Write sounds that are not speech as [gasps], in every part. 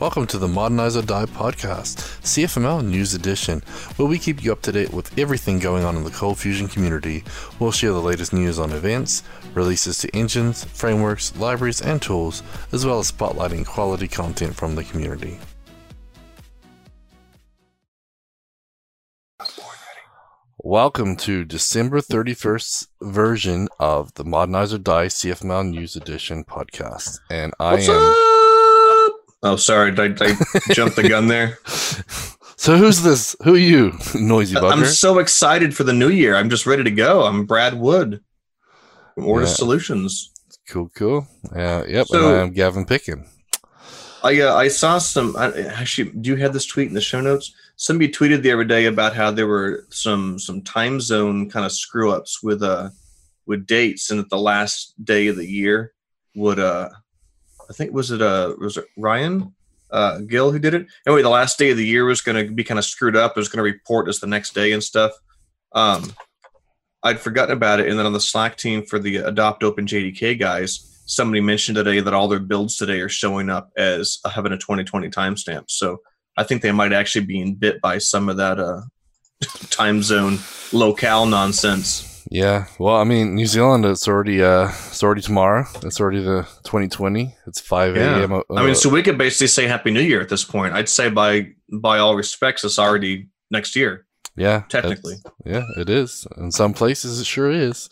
Welcome to the Modernize or Die podcast, CFML News Edition, where we keep you up to date with everything going on in the Cold Fusion community. We'll share the latest news on events, releases to engines, frameworks, libraries, and tools, as well as spotlighting quality content from the community. Welcome to December 31st version of the Modernize or Die CFML News Edition podcast. And I What's am. up? Oh, sorry, I, I jump the gun there? [laughs] So who's this? Who are you, noisy bugger? I'm so excited for the new year. I'm just ready to go. I'm Brad Wood from Ortus Yeah. Solutions. cool, cool. Uh, yep, So- and I'm Gavin Pickin. I uh, I saw some. I, actually, do you have this tweet in the show notes? Somebody tweeted the other day about how there were some some time zone kind of screw ups with uh with dates, and that the last day of the year would uh I think was it uh was it Ryan uh Gill who did it? Anyway, the last day of the year was going to be kind of screwed up. It was going to report as the next day and stuff. Um, I'd forgotten about it, and then on the Slack team for the Adopt Open JDK guys, somebody mentioned today that all their builds today are showing up as having a 2020 timestamp. So I think they might actually be in bit by some of that uh, [laughs] time zone locale nonsense. Yeah, well, I mean, New Zealand. It's already uh, it's already tomorrow. It's already the 2020. It's 5 Yeah. a.m. I mean, so we could basically say Happy New Year at this point. I'd say by by all respects, it's already next year, yeah, technically. Yeah, it is. In some places, it sure is.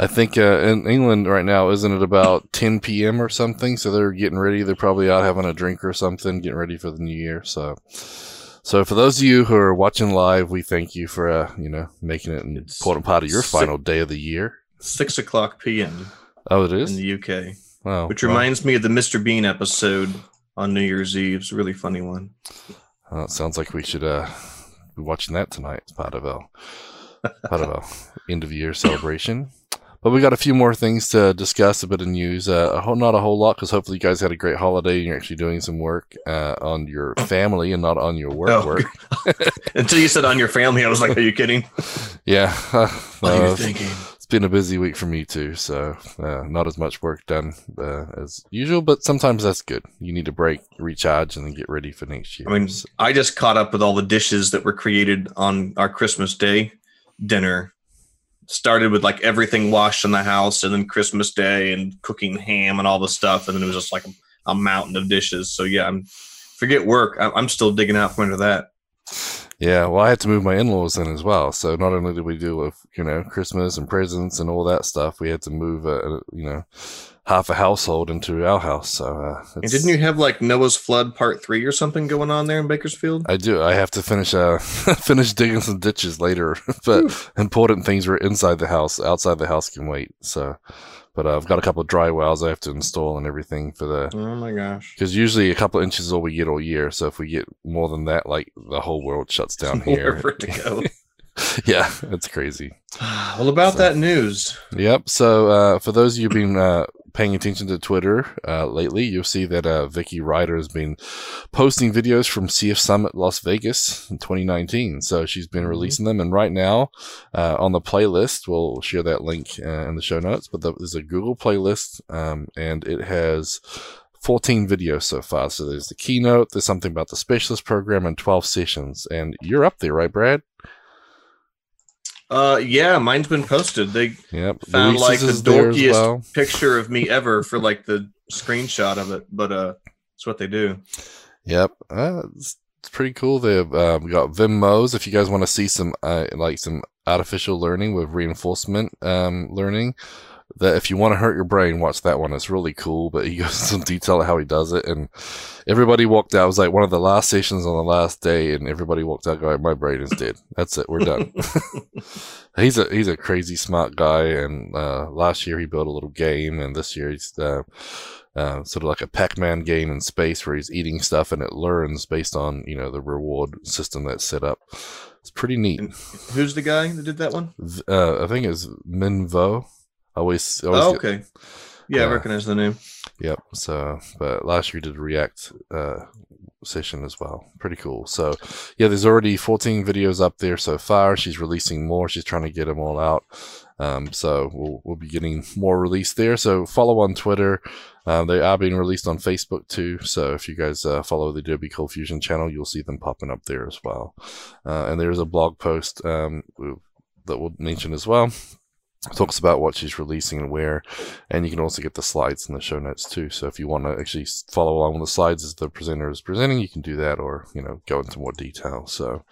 I think uh, in England right now, isn't it about [laughs] 10 p.m. or something? So they're getting ready. They're probably out having a drink or something, getting ready for the new year. So, so for those of you who are watching live, we thank you for uh, you know making it an It's important part of your sick. final day of the year. Six o'clock p.m. Oh, it is in the UK, Wow. which reminds me of the Mr. Bean episode on New Year's Eve. It's a really funny one. it sounds like we should uh, be watching that tonight as part of our part of our [laughs] end of year celebration. But we got a few more things to discuss, a bit of news. Uh, not a whole lot, because hopefully you guys had a great holiday and you're actually doing some work uh, on your family and not on your work Oh. work. [laughs] Until you said on your family, I was like, "Are you kidding? [laughs] Yeah, [laughs] uh, What are you thinking?" it's been a busy week for me too, so uh, not as much work done uh, as usual. But sometimes that's good. You need a break, recharge, and then get ready for next year. I mean, I just caught up with all the dishes that were created on our Christmas Day dinner. Started with like everything washed in the house, and then Christmas Day and cooking ham and all the stuff, and then it was just like a mountain of dishes. So yeah, I'm forget work. I- I'm still digging out from under that. Yeah, well, I had to move my in-laws in as well. So not only did we do with you know Christmas and presents and all that stuff, we had to move uh, you know half a household into our house. So uh, And didn't you have like Noah's Flood Part Three or something going on there in Bakersfield? I do. I have to finish uh [laughs] finish digging some ditches later, [laughs] but important things were inside the house. Outside the house can wait. So, but uh, I've got a couple of dry wells I have to install and everything for the Oh my gosh! because usually a couple of inches is all we get all year. So if we get more than that, like the whole world shuts [laughs] down here. For it to go? [laughs] [sighs] yeah, it's crazy. well, about So- that news, Yep. So uh, for those of you who've been uh, paying attention to Twitter uh, lately, you'll see that uh, Vicky Ryder has been posting videos from CF Summit Las Vegas in 2019. So she's been Mhm. releasing them, and right now uh, on the playlist, we'll share that link uh, in the show notes. But there's a Google playlist, um, and it has. 14 videos so far. So there's the keynote, there's something about the specialist program, and 12 sessions. And you're up there, right, Brad? Uh, yeah, mine's been posted. They Yep. found like the is there as dorkiest well. picture of me ever for like the screenshot of it, but uh, it's what they do. Yep, uh, it's, it's pretty cool. They've we got Vim Mose. If you guys want to see some uh, like some artificial learning with reinforcement um, learning, that if you want to hurt your brain, watch that one. It's really cool. But he [laughs] goes into some detail of how he does it, and everybody walked out. It was like one of the last sessions on the last day, and everybody walked out going, "My brain is dead. That's it. We're done." [laughs] [laughs] he's a he's a crazy smart guy, and uh, last year he built a little game, and this year he's uh, uh, sort of like a Pac-Man game in space where he's eating stuff and it learns based on you know the reward system that's set up. It's pretty neat. And who's the guy that did that one? Uh, I think it's Minvo. I always, always Oh, get- okay. Yeah, I recognize the name. Yep. So, but last year we did a React uh, session as well. Pretty cool. So, yeah, there's already 14 videos up there so far. She's releasing more. She's trying to get them all out. Um, so we'll we'll be getting more released there. So follow on Twitter. Uh, they are being released on Facebook too. So if you guys uh, follow the Adobe Cold Fusion channel, you'll see them popping up there as well. Uh, and there's a blog post um, that we'll mention as well talks about what she's releasing and where, and you can also get the slides in the show notes too. So if you want to actually follow along with the slides as the presenter is presenting, you can do that, or you know go into more detail. So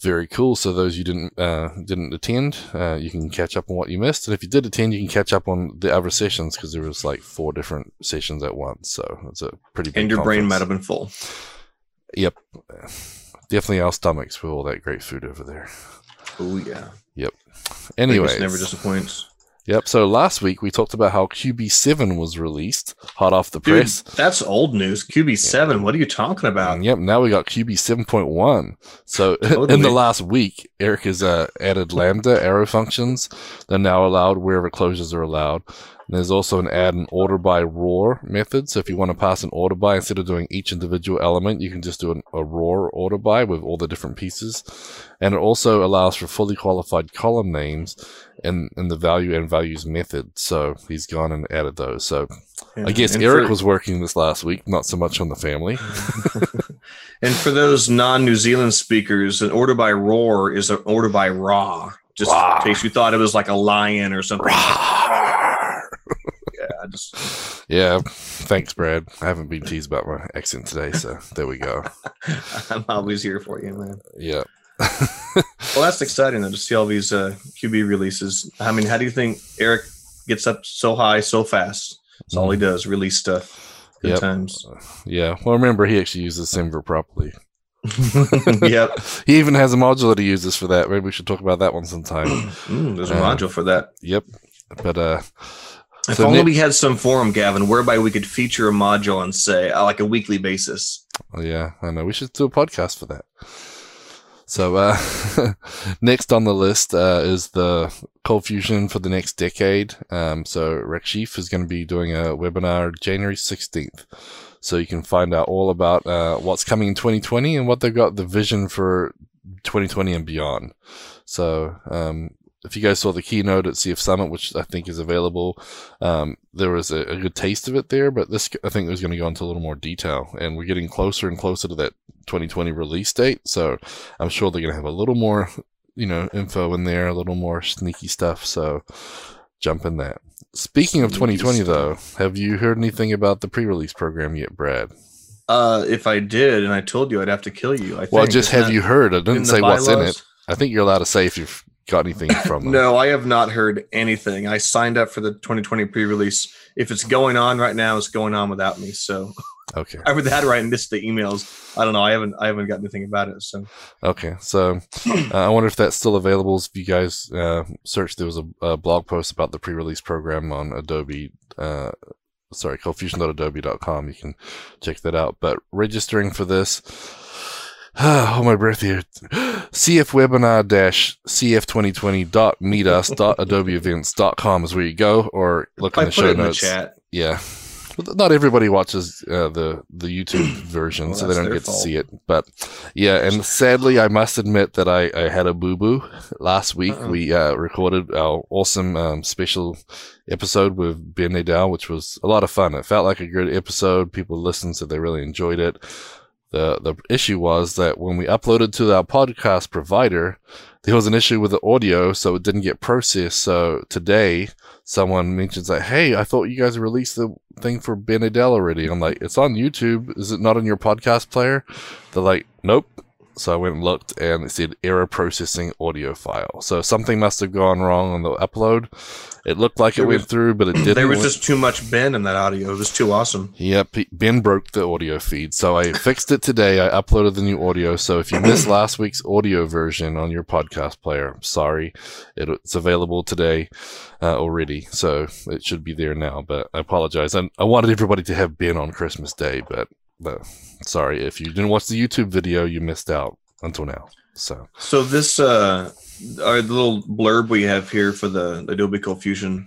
very cool. So those you didn't uh, didn't attend, uh, you can catch up on what you missed, and if you did attend, you can catch up on the other sessions because there was like four different sessions at once. So it's a pretty big and your brain might have been full. Yep, definitely our stomachs with all that great food over there. Oh yeah. Anyway, Vegas never disappoints. Yep. So last week we talked about how QB7 was released, hot off the Dude, press. that's old news. QB7. What are you talking about? And yep. Now we got QB 7.1. So [laughs] in the last week, Eric has uh, added Lambda arrow functions. They're now allowed wherever closures are allowed. And there's also an add an order by roar method. So if you want to pass an order by instead of doing each individual element, you can just do an, a roar order by with all the different pieces. And it also allows for fully qualified column names in, in the value and values method. So he's gone and added those. So I guess Eric for- was working this last week, not so much on the family. [laughs] and for those non-New Zealand speakers, an order by roar is an order by raw. Just in case you thought it was like a lion or something. I just yeah, thanks, Brad. I haven't been teased about my accent today, so there we go. [laughs] I'm always here for you, man. Yeah. [laughs] Well, that's exciting though to see all these uh, QB releases. I mean, how do you think Eric gets up so high so fast? That's all he does, release stuff. Good Yep. times. yeah. Well, remember, he actually uses SemVer properly. [laughs] yep. He even has a module that he uses for that. Maybe we should talk about that one sometime. [clears throat] Mm, there's a Uh, module for that. yep. But, uh, If so only Nick- we had some forum, Gavin, whereby we could feature a module on, say, uh, like a weekly basis. Oh, yeah, I know. We should do a podcast for that. So, uh, [laughs] next on the list uh, is the Cold Fusion for the next decade. Um, so, Rakshith is going to be doing a webinar January 16th. So, you can find out all about uh, what's coming in 2020 and what they've got the vision for 2020 and beyond. So, um, if you guys saw the keynote at CF Summit, which I think is available, um, there was a, a good taste of it there, but this I think is going to go into a little more detail, and we're getting closer and closer to that 2020 release date. So I'm sure they're going to have a little more, you know, info in there, a little more sneaky stuff. So jump in that. Speaking of 2020, though, have you heard anything about the pre-release program yet, Brad? Uh, if I did, and I told you, I'd have to kill you. I Well, think. just Isn't have you heard? I didn't say what's in it. I think you're allowed to say if you've got anything [coughs] from them. No, I have not heard anything. I signed up for the 2020 pre-release. If it's going on right now, it's going on without me. So Okay. either that or I missed the emails. I don't know. I haven't. I haven't got anything about it. So Okay, so uh, I wonder if that's still available. If you guys uh, search, there was a, a blog post about the pre-release program on Adobe. Uh, sorry, coldfusion.adobe.com. You can check that out. But registering for this, [sighs] hold my breath here. [gasps] CF webinar dash cf2020.meetus.adobeevents.com is where you go, or look in the show notes. the chat. Yeah. Not everybody watches uh, the the YouTube [clears throat] version, Well, so they don't get fault. to see it. But yeah, and sadly, I must admit that I, I had a boo boo last week. Uh-oh. We uh, recorded our awesome um, special episode with Ben Nadel, which was a lot of fun. It felt like a good episode. People listened, so they really enjoyed it. The the issue was that when we uploaded to our podcast provider, there was an issue with the audio, so it didn't get processed. So today, someone mentions that, hey, I thought you guys released the thing for Ben Nadel already. I'm like, it's on YouTube. Is it not on your podcast player? They're like, nope. So I went and looked, and it said error processing audio file. So something must have gone wrong on the upload. It looked like There it went through, but it [clears throat] didn't. There was just too much Ben in that audio. It was too awesome. Yep, Ben broke the audio feed, so I fixed it today. I uploaded the new audio. So if you missed [clears throat] last week's audio version on your podcast player, I'm sorry, it, it's available today uh, already, so it should be there now. But I apologize. I, I wanted everybody to have Ben on Christmas Day, but, but sorry if you didn't watch the YouTube video, you missed out until now. So So this uh our little blurb we have here for the Adobe Cold Fusion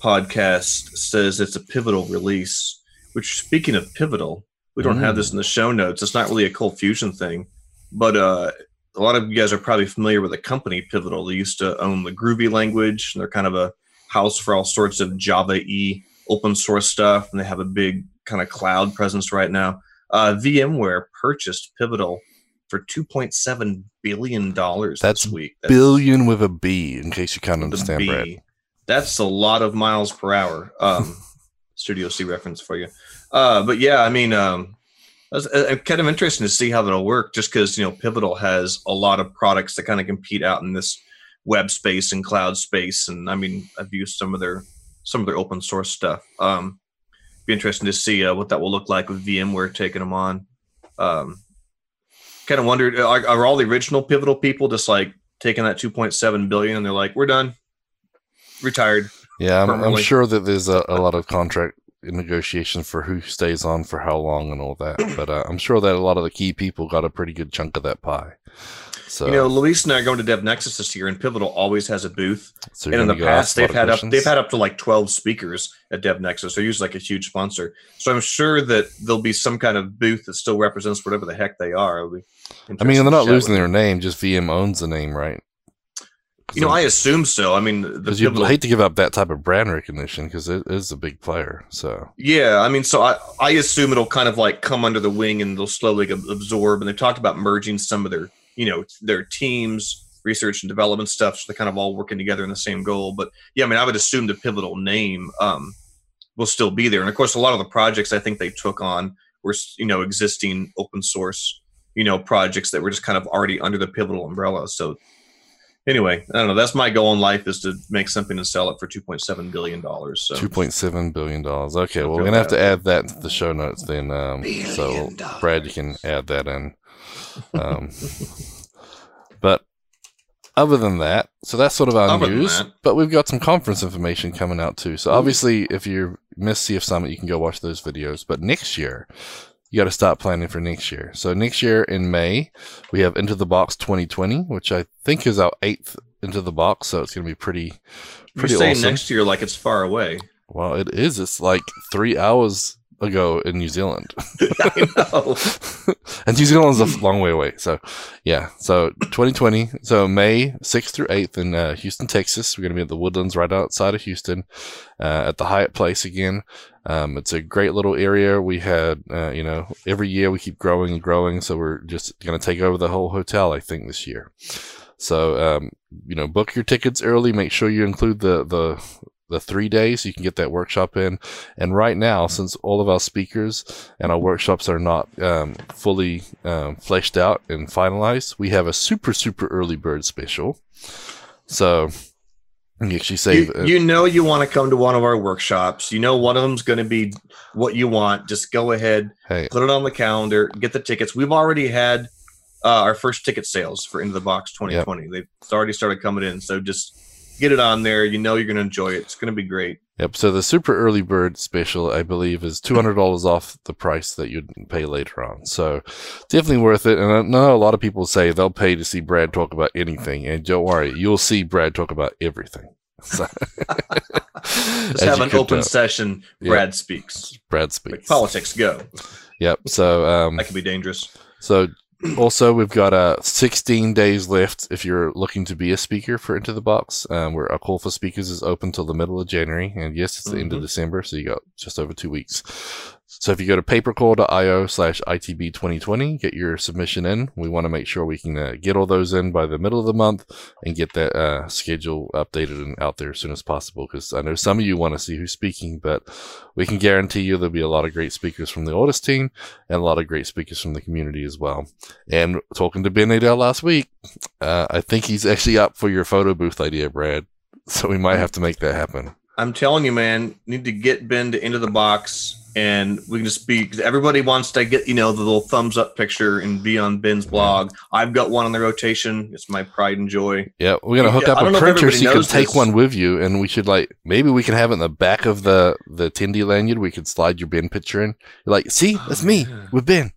podcast says it's a pivotal release. Which speaking of pivotal, we don't have this in the show notes. It's not really a Cold Fusion thing, but uh a lot of you guys are probably familiar with the company Pivotal. They used to own the Groovy language, and they're kind of a house for all sorts of Java E open source stuff, and they have a big kind of cloud presence right now. Uh, VMware purchased Pivotal for 2.7 billion dollars That's this week. Billion with a B, in case you can't understand. Brad. That's a lot of miles per hour. Um, [laughs] Studio C reference for you. Uh, but yeah, I mean, um, it's uh, kind of interesting to see how that'll work. Just because you know, Pivotal has a lot of products that kind of compete out in this web space and cloud space, and I mean, I've used some of their some of their open source stuff. Um, be interesting to see uh, what that will look like with VMware taking them on. Um, kind of wondered, are, are all the original Pivotal people just like taking that 2.7 billion and they're like, we're done, retired? Yeah, I'm, I'm sure that there's a, a lot of contract negotiations for who stays on for how long and all that. But uh, I'm sure that a lot of the key people got a pretty good chunk of that pie. So, You know, Luis and I are going to Dev Nexus this year, and Pivotal always has a booth. so and in the gonna go ask past, they've had up they've had up to like twelve speakers at Dev Nexus. They're usually like a huge sponsor. So I'm sure that there'll be some kind of booth that still represents whatever the heck they are. It'll be I mean, they're not losing their name; just VM owns the name, right? You know, I assume so. I mean, the because you hate to give up that type of brand recognition because it is a big player. So yeah. I mean, so I I assume it'll kind of like come under the wing and they'll slowly absorb. And they've talked about merging some of their you know their teams, research and development stuff, so they're kind of all working together in the same goal. But yeah, I mean, I would assume the Pivotal name um, will still be there. And of course, a lot of the projects I think they took on were you know existing open source you know projects that were just kind of already under the Pivotal umbrella. So anyway, I don't know. That's my goal in life is to make something and sell it for two point seven billion dollars. So two point seven billion dollars. Okay, well, we're gonna have to add that to the show notes then. Um, so dollars. Brad, you can add that in. Um, but other than that, so that's sort of our Other news. But we've got some conference information coming out too. So obviously, if you missed CF Summit, you can go watch those videos. But next year, you got to start planning for next year. So next year in May, we have Into the Box 2020, which I think is our eighth Into the Box. So it's going to be pretty, pretty. you're saying awesome. next year like it's far away. Well, it is. It's like three hours ago in New Zealand. [laughs] [laughs] I know. and New Zealand's a long way away. So, yeah. So 2020. So May 6th through 8th in uh, Houston, Texas. We're going to be at the Woodlands right outside of Houston uh, at the Hyatt Place again. Um, it's a great little area. We had, uh, you know, every year we keep growing and growing. So we're just going to take over the whole hotel, I think, this year. So, um, you know, book your tickets early. Make sure you include the, the, the three days you can get that workshop in. And right now, since all of our speakers and our workshops are not um, fully um, fleshed out and finalized, we have a super, super early bird special. So you actually save. You, you know you want to come to one of our workshops. You know one of them's going to be what you want. Just go ahead, hey, put it on the calendar, get the tickets. We've already had uh, our first ticket sales for Into the Box 2020. They've already started coming in. So just get it on there. You know you're going to enjoy it. It's going to be great. Yep. So the super early bird special, I believe, is two hundred dollars off the price that you'd pay later on. So definitely worth it. And I know a lot of people say they'll pay to see Brad talk about anything, and don't worry, you'll see Brad talk about everything. [laughs] So, Just have an open tell, session. Brad speaks. Brad Like speaks. politics go. Yep. So um, That could be dangerous. So also we've got uh 16 days left if you're looking to be a speaker for Into the Box. Um, where our call for speakers is open till the middle of January, and yes, it's the end of Mhm. December, so you got just over two weeks. So if you go to papercall.io slash ITB 2020, get your submission in. We want to make sure we can uh, get all those in by the middle of the month and get that uh, schedule updated and out there as soon as possible. Because I know some of you want to see who's speaking, but we can guarantee you there'll be a lot of great speakers from the Ortus team and a lot of great speakers from the community as well. And talking to Ben Nadel last week, uh, I think he's actually up for your photo booth idea, Brad. So we might have to make that happen. I'm telling you, man, need to get Ben to into the box, and we can just be. 'cause Everybody wants to get you know the little thumbs up picture and be on Ben's blog. I've got one on the rotation. It's my pride and joy. Yeah, we're gonna hook Yeah, up a don't know if printer so you can take this. one with you, and we should like maybe we can have it in the back of the the Tindy lanyard. We could slide your Ben picture in. You're like, see, that's me Oh, with Ben.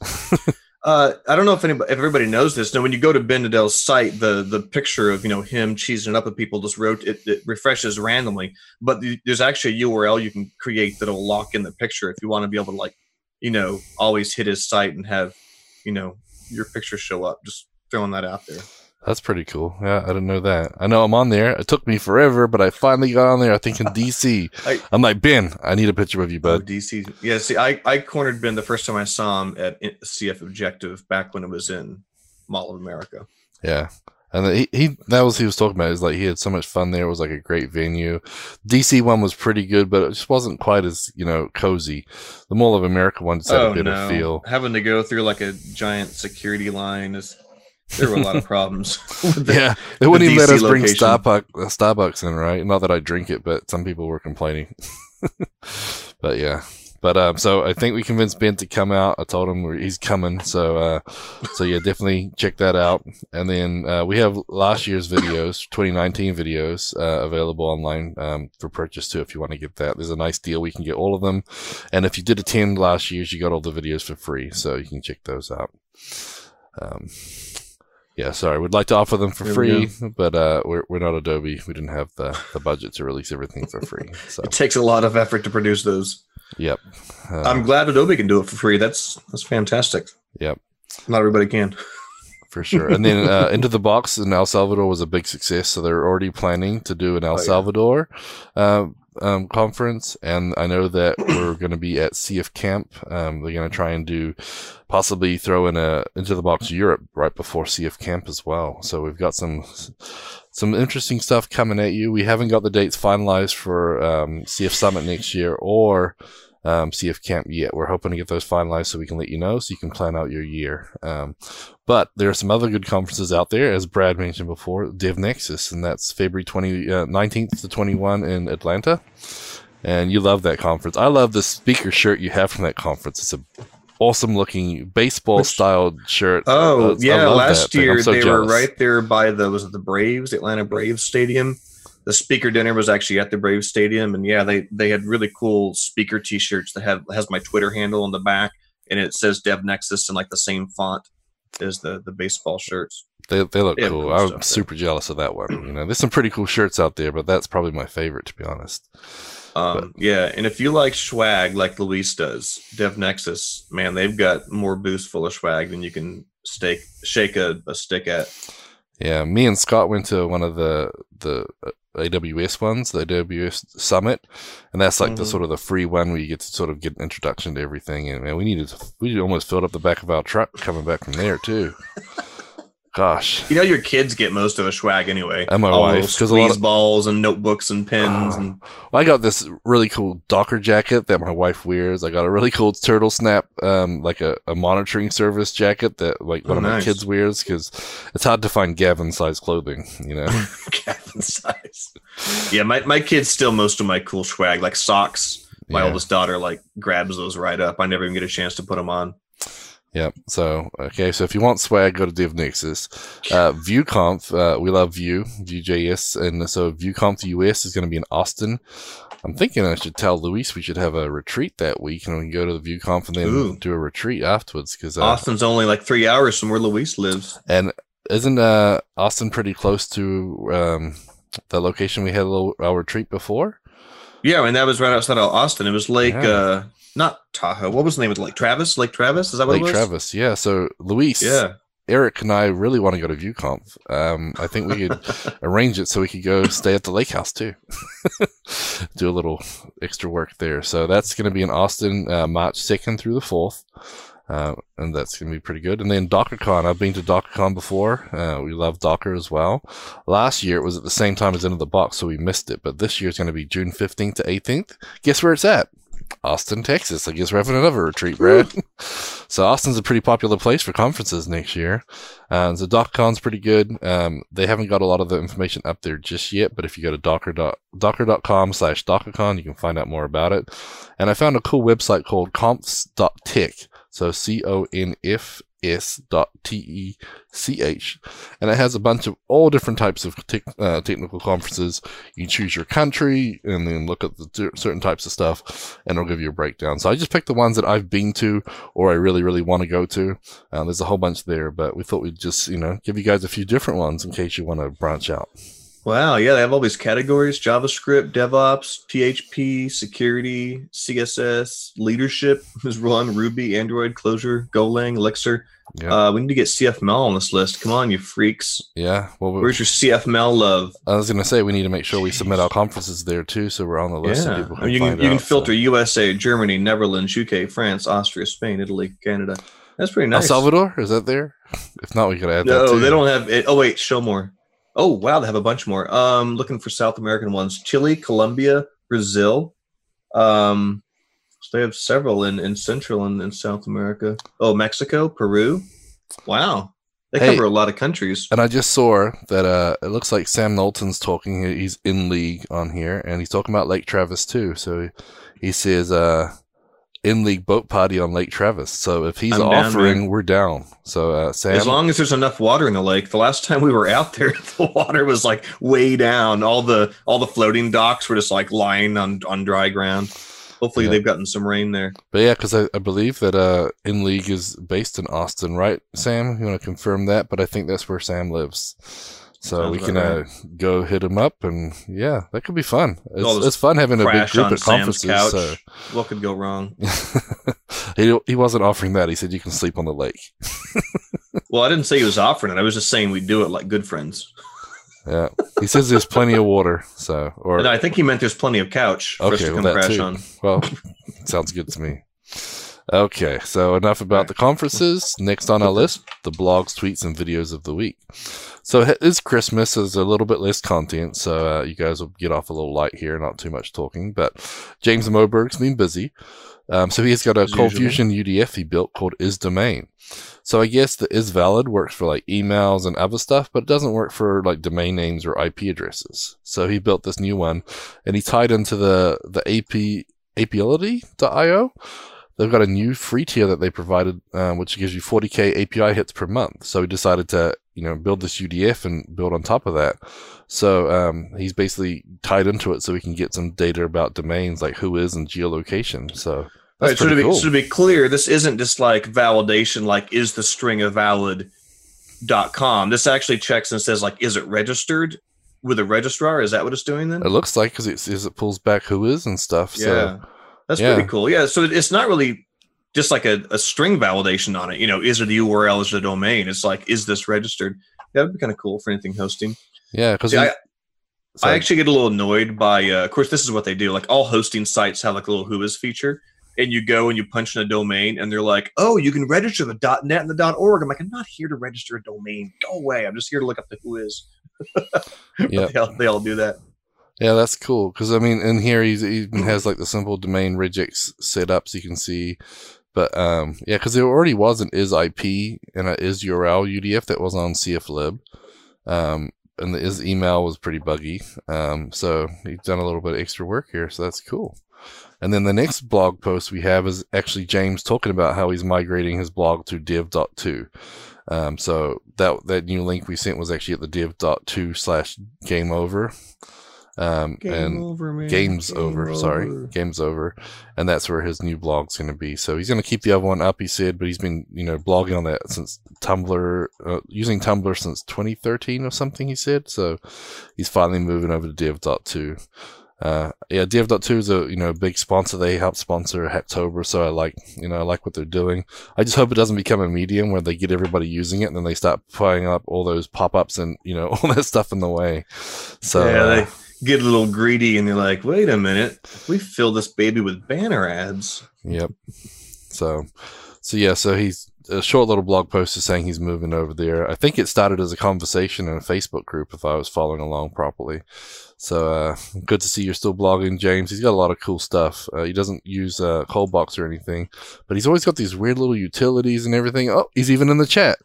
[laughs] Uh, I don't know if anybody, if everybody knows this. Now, when you go to Ben Nadel's site, the the picture of you know him cheesing it up with people just wrote it, it refreshes randomly. But the, there's actually a URL you can create that'll lock in the picture if you want to be able to like, you know, always hit his site and have, you know, your picture show up. Just throwing that out there. That's pretty cool. Yeah, I didn't know that. I know I'm on there. It took me forever, but I finally got on there. I think in [laughs] DC. I- I'm like Ben. I need a picture of you, Oh, bud. DC. Yeah, see, I, I cornered Ben the first time I saw him at CF Objective back when it was in Mall of America. Yeah. And he, he that was he was talking about is like he had so much fun there. It was like a great venue. DC one was pretty good, but it just wasn't quite as you know cozy. The Mall of America one just had a oh, bit of feel. Having to go through like a giant security line is there were a lot of problems. [laughs] with the- Yeah, they wouldn't even let us bring. Starbucks uh, Starbucks in, right? Not that I drink it, but some people were complaining. [laughs] but yeah, but um, so I think we convinced Ben to come out. I told him he's coming, so uh, so yeah, definitely check that out. And then uh, we have last year's videos, 2019 videos, uh, available online um, for purchase too. If you want to get that, there's a nice deal. We can get all of them, and if you did attend last year's, you got all the videos for free, so you can check those out. Um, yeah, sorry. We'd like to offer them for There we free, but uh, we're we're not Adobe. We didn't have the, the budget to release everything for free. [laughs] So, It takes a lot of effort to produce those. yep. Uh, I'm glad Adobe can do it for free. That's that's fantastic. Yep. Not everybody can. for sure. And then uh, Into the Box in El Salvador was a big success, so they're already planning to do an El Oh, yeah. Salvador uh, um, conference. And I know that we're going to be at CF Camp. Um, they're going to try and do possibly throw in a Into the Box Europe right before CF Camp as well. So we've got some some interesting stuff coming at you. We haven't got the dates finalized for um, CF Summit next year or um, CF Camp yet. We're hoping to get those finalized so we can let you know so you can plan out your year. Um, but there are some other good conferences out there, as Brad mentioned before, Dev Nexus, and that's February 20, uh, 19th to 21 in Atlanta. And you love that conference. I love the speaker shirt you have from that conference. It's a awesome looking baseball styled shirt. Oh Uh, yeah, last that thing. I'm year so they jealous. were right there by the was it the Braves, the Atlanta Braves Stadium. The speaker dinner was actually at the Braves Stadium, and yeah, they they had really cool speaker T-shirts that have has my Twitter handle on the back, and it says Dev Nexus in like the same font as the the baseball shirts. They, they look They cool. cool I'm stuff there. super jealous of that one. You know, there's some pretty cool shirts out there, but that's probably my favorite, to be honest. Um, yeah, and if you like swag like Luis does, Dev Nexus, man, they've got more booths full of swag than you can stake shake a, a stick at. Yeah, me and Scott went to one of the the uh, AWS ones, the AWS Summit, and that's like the Mhm. sort of the free one where you get to sort of get an introduction to everything. And man, we needed we almost filled up the back of our truck coming back from there too. [laughs] Gosh, You know, your kids get most of the swag anyway. And my All wife, those 'cause a lot of- balls and notebooks and pens Oh. and [sighs] I got this really cool Docker jacket that my wife wears. I got a really cool Turtle Snap, um, like a, a monitoring service jacket that like one Oh, of my kids wears because it's hard to find Gavin size clothing. You know. [laughs] Gavin size. Yeah, my, my kids steal most of my cool swag, like socks. My Yeah. oldest daughter like grabs those right up. I never even get a chance to put them on. Yep. So okay. So if you want swag, go to Dev Nexus. Uh, VueConf. Uh, we love Vue, Vue.js, and so VueConf US is going to be in Austin. I'm thinking I should tell Luis we should have a retreat that week, and we can go to the VueConf and then Ooh. do a retreat afterwards. Because uh, Austin's only like three hours from where Luis lives. and isn't uh, Austin pretty close to um, the location we had a little, our retreat before? Yeah, I mean that was right outside of Austin. It was like Yeah. uh, not Tahoe. What was the name of the lake? Travis? Lake Travis? Is that what Lake it was? Travis. Yeah. So Luis, Yeah. Eric, and I really want to go to VueConf. Um, I think we could [laughs] arrange it so we could go stay at the lake house too. [laughs] Do a little extra work there. So that's going to be in Austin, uh, March 2nd through the 4th. Uh, and that's going to be pretty good. And then DockerCon, I've been to DockerCon before. Uh, we love Docker as well. Last year it was at the same time as Into the Box, so we missed it. But this year it's going to be June 15th to 18th. Guess where it's at? Austin, Texas. I guess we're having another retreat, Brad. [laughs] so Austin's a pretty popular place for conferences next year. Um, so DockerCon's pretty good. Um, they haven't got a lot of the information up there just yet, but if you go to docker dot, docker.com slash DockerCon, you can find out more about it. And I found a cool website called confs.tech. So C-O-N-F-S dot T-E-C-H. And it has a bunch of all different types of uh, technical conferences. You choose your country and then look at the t- certain types of stuff and it'll give you a breakdown. So I just picked the ones that I've been to or I really, really want to go to. Uh, there's a whole bunch there, but we thought we'd just, you know, give you guys a few different ones in case you want to branch out. Wow, yeah, they have all these categories: JavaScript, DevOps, PHP, security, CSS, leadership [laughs] is one, Ruby, Android, Clojure, Golang, Elixir. Yeah. Uh, we need to get CFML on this list. Come on, you freaks! Yeah. Well, Where's your CFML love? I was gonna say we need to make sure we submit our conferences there too, so we're on the list Yeah, people can you can you can out, so- filter USA, Germany, Netherlands, UK, France, Austria, Spain, Italy, Canada. That's pretty nice. El. Salvador is that there? [laughs] If not, we could add that. No, too. they don't have it. Oh wait, show more. Oh wow, they have a bunch more. Um, looking for South American ones: Chile, Colombia, Brazil. Um, so they have several in in Central and, and South America. Oh, Mexico, Peru. Wow, they Hey. cover a lot of countries. And I just saw that uh, it looks like Sam Knowlton's talking. He's in league on here, and he's talking about Lake Travis too. So he says, uh, "In league boat party on Lake Travis." So if he's I'm offering, man. we're down. So uh, Sam, As long as there's enough water in the lake. The last time we were out there, [laughs] the water was like way down. All the all the floating docks were just like lying on on dry ground. Hopefully, Yeah. they've gotten some rain there. but yeah, because I, I believe that uh, in league is based in Austin, right? Sam, you want to confirm that? But I think that's where Sam lives. So Sounds we can uh, go hit him up, and yeah, that could be fun. It's, it's fun having a big group at conferences. So. What could go wrong? [laughs] he he wasn't offering that. He said you can sleep on the lake. [laughs] Well, I didn't say he was offering it. I was just saying we do it like good friends. Yeah, he says there's plenty of water. So or And I think he meant there's plenty of couch for us Okay, to well, come that crash too. on. well, [laughs] sounds good to me. Okay, so enough about the conferences. Next on our list, the blogs, tweets, and videos of the week. So it is Christmas. There's a little bit less content, so uh, you guys will get off a little light here, not too much talking. But James Moberg's been busy. Um, so he's got a As Cold usual. Fusion UDF he built called Is Domain. So I guess the Is Valid works for like emails and other stuff, but it doesn't work for like domain names or IP addresses. So he built this new one, and he tied into the the AP Apility.io. They've got a new free tier that they provided, um, which gives you 40k API hits per month. So he decided to, you know, build this UDF and build on top of that. So um, he's basically tied into it so we can get some data about domains like who is and geolocation. So that's right, so to, be, cool. so to be clear, this isn't just like validation, like is the string a valid dot com. This actually checks and says like, is it registered with a registrar? Is that what it's doing then? It looks like because it it pulls back who is and stuff. yeah, So that's yeah. pretty cool. Yeah, so it's not really just like a, a string validation on it. You know, is it the URL? Is it the domain? It's like, is this registered? That would be kind of cool for anything hosting. yeah, because I, I actually get a little annoyed by, uh, of course, this is what they do. Like all hosting sites have like a little who is feature, and you go and you punch in a domain, and they're like, "Oh, you can register the .net and the .org." I'm like, I'm not here to register a domain. Go away. I'm just here to look up the who is. [laughs] Yeah. they, all, they all do that. Yeah, that's cool. Because I mean, in here he's, he even has like the simple domain regex set up, so you can see. But um, yeah, because it already was an is IP and a is URL UDF that was on CFLib, um, and the is email was pretty buggy. Um, so he's done a little bit of extra work here, so that's cool. And then the next blog post we have is actually James talking about how he's migrating his blog to dev.to. Um, so that that new link we sent was actually at the dev.to slash game over. Um, and over, man. games over, sorry games over and that's where his new blog's going to be so he's going to keep the other one up he said but he's been you know blogging on that since tumblr uh, using tumblr since 2013 or something he said so he's finally moving over to dev.to uh, yeah, Dev.to is a you know a big sponsor. They help sponsor Hacktober, so I like you know I like what they're doing. I just hope it doesn't become a medium where they get everybody using it and then they start putting up all those pop-ups and you know [laughs] all that stuff in the way. So yeah, uh, they get a little greedy, and they're like, "Wait a minute, we fill this baby with banner ads." Yep. So, so yeah, so he's a short little blog post is saying he's moving over there. I think it started as a conversation in a Facebook group if I was following along properly. So, uh, good to see you're still blogging, James. He's got a lot of cool stuff. Uh, he doesn't use a uh, Coldbox or anything, but he's always got these weird little utilities and everything. Oh, he's even in the chat.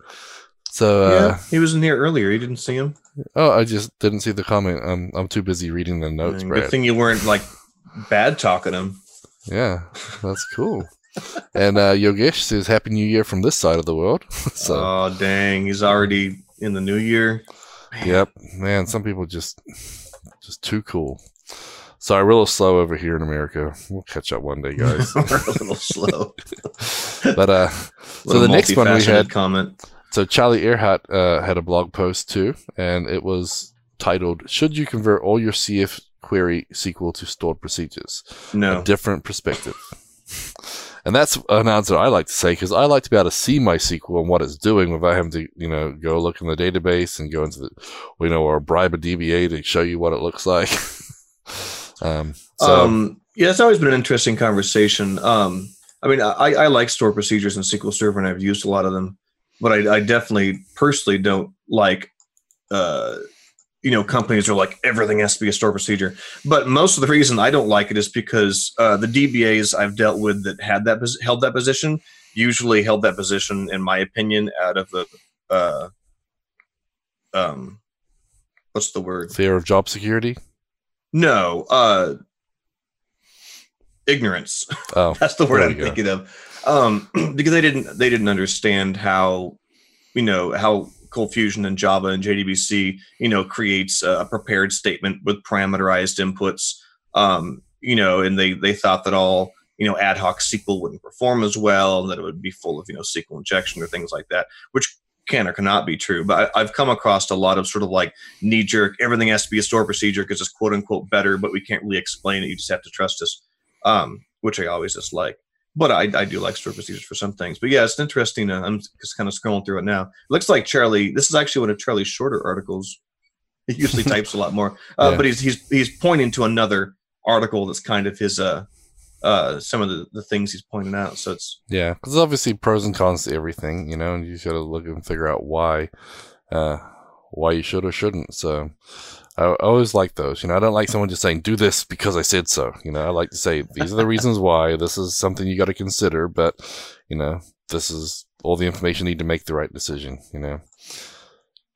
So, uh, yeah, he was in here earlier. You didn't see him. oh, I just didn't see the comment. I'm I'm too busy reading the notes, Mm, Brad. Good thing you weren't like bad talking him. Yeah, that's cool. and uh, Yogesh says Happy New Year from this side of the world. [laughs] so, oh dang, he's already in the new year. yep, man, some people just just too cool. Sorry, we're a little slow over here in America. We'll catch up one day, [laughs] guys. We're a little slow. [laughs] but uh, so the next one we had, comment. So Charlie Arehart uh, had a blog post too, and it was titled "Should You Convert All Your CF Query SQL to Stored Procedures?" No. A different perspective. And that's an answer I like to say because I like to be able to see my SQL and what it's doing without having to, you know, go look in the database and go into the, you know, or bribe a DBA to show you what it looks like. [laughs] um, so, um, yeah, it's always been an interesting conversation. Um, I mean, I, I like store procedures in SQL Server, and I've used a lot of them, but I, I definitely personally don't like, uh, you know, companies are like everything has to be a store procedure. But most of the reason I don't like it is because uh, the DBAs I've dealt with that had that held that position usually held that position, in my opinion, out of the, uh, um, what's the word? fear of job security. No, uh, ignorance. Oh, [laughs] That's the word I'm you go. thinking of. Um, [clears throat] because they didn't they didn't understand how you know how Cold Fusion and Java and JDBC you know creates a prepared statement with parameterized inputs. Um, you know, and they they thought that all you know ad hoc SQL wouldn't perform as well, and that it would be full of you know SQL injection or things like that, which can or cannot be true. But I, I've come across a lot of sort of like knee jerk. Everything has to be a store procedure because it's quote unquote better, but we can't really explain it. You just have to trust us um, which I always dislike. But I, I do like store procedures for some things. But yeah, it's interesting. Uh, I'm just kind of scrolling through it now. It looks like Charlie. This is actually one of Charlie's shorter articles. He usually [laughs] types a lot more, uh, Yeah. but he's he's he's pointing to another article that's kind of his uh uh some of the, the things he's pointing out. So it's yeah, because obviously pros and cons to everything, you know, and you just got to look and figure out why, uh, why you should or shouldn't. So, I, always like those. You know, I don't like someone just saying "do this because I said so." You know, I like to say these are the reasons why. This is something you got to consider, but you know, this is all the information you need to make the right decision. You know,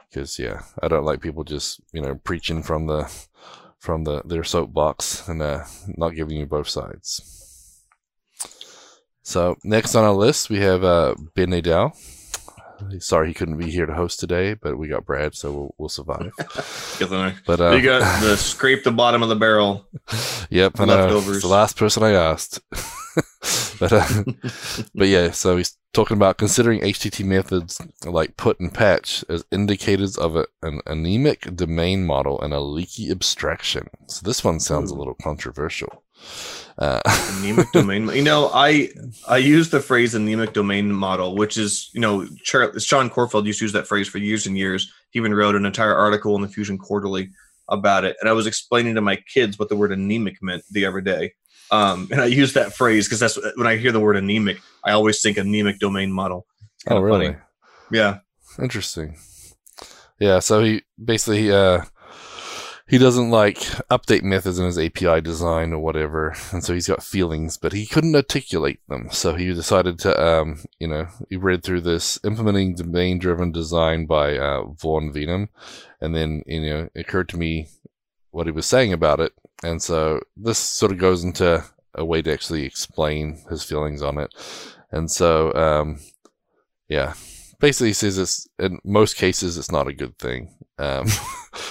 because yeah, I don't like people just you know preaching from the from the their soapbox and uh, not giving you both sides. So next on our list we have uh, Ben Nadel. Sorry he couldn't be here to host today, but we got Brad, so we'll, we'll survive. [laughs] But uh, you got [laughs] the scrape the bottom of the barrel. Yep, I know. Leftovers. It's the last person I asked. [laughs] but uh, but yeah, so he's talking about considering HTTP methods like put and patch as indicators of a, an anemic domain model and a leaky abstraction. So this one sounds a little controversial. Uh, [laughs] anemic domain. You know, I I use the phrase anemic domain model, which is you know Char- Sean Corfield used to use that phrase for years and years. He even wrote an entire article in the Fusion Quarterly about it, and I was explaining to my kids what the word anemic meant the other day. Um, and I use that phrase because that's when I hear the word anemic, I always think anemic domain model. Oh, really? funny. Yeah. Interesting. Yeah, so he basically uh he doesn't like update methods in his API design or whatever, and so he's got feelings, but he couldn't articulate them. So he decided to um, you know, he read through this implementing domain driven design by uh Vaughn Vernon, and then you know, it occurred to me what he was saying about it. And so this sort of goes into a way to actually explain his feelings on it. And so um yeah, basically he says it's in most cases it's not a good thing. Um,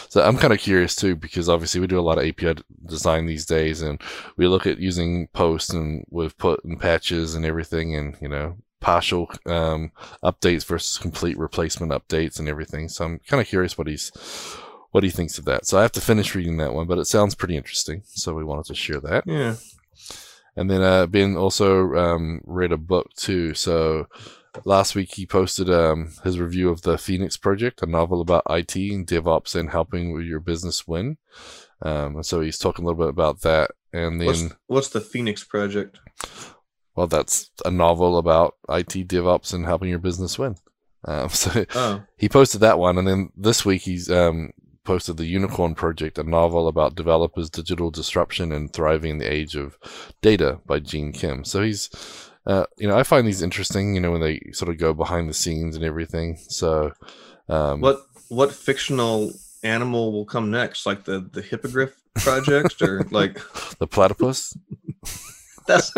so I'm kind of curious too because obviously we do a lot of API design these days, and we look at using posts and with put and patches and everything, and you know partial um, updates versus complete replacement updates and everything. So I'm kind of curious what he's what he thinks of that. So I have to finish reading that one, but it sounds pretty interesting. So we wanted to share that. Yeah. And then uh, Ben also um, read a book too. So last week he posted um, his review of the Phoenix Project, a novel about IT and DevOps and helping your business win. Um, and so he's talking a little bit about that. And then, What's, what's the Phoenix project? well, that's a novel about IT, DevOps, and helping your business win. Um, [laughs] so Oh, he posted that one, and then this week he's um, posted the Unicorn Project, a novel about developers' digital disruption and thriving in the age of data by Gene Kim. So he's, uh, you know, I find these interesting. You know, when they sort of go behind the scenes and everything. So, um, what what fictional animal will come next? Like the the hippogriff project, or [laughs] like the platypus? that's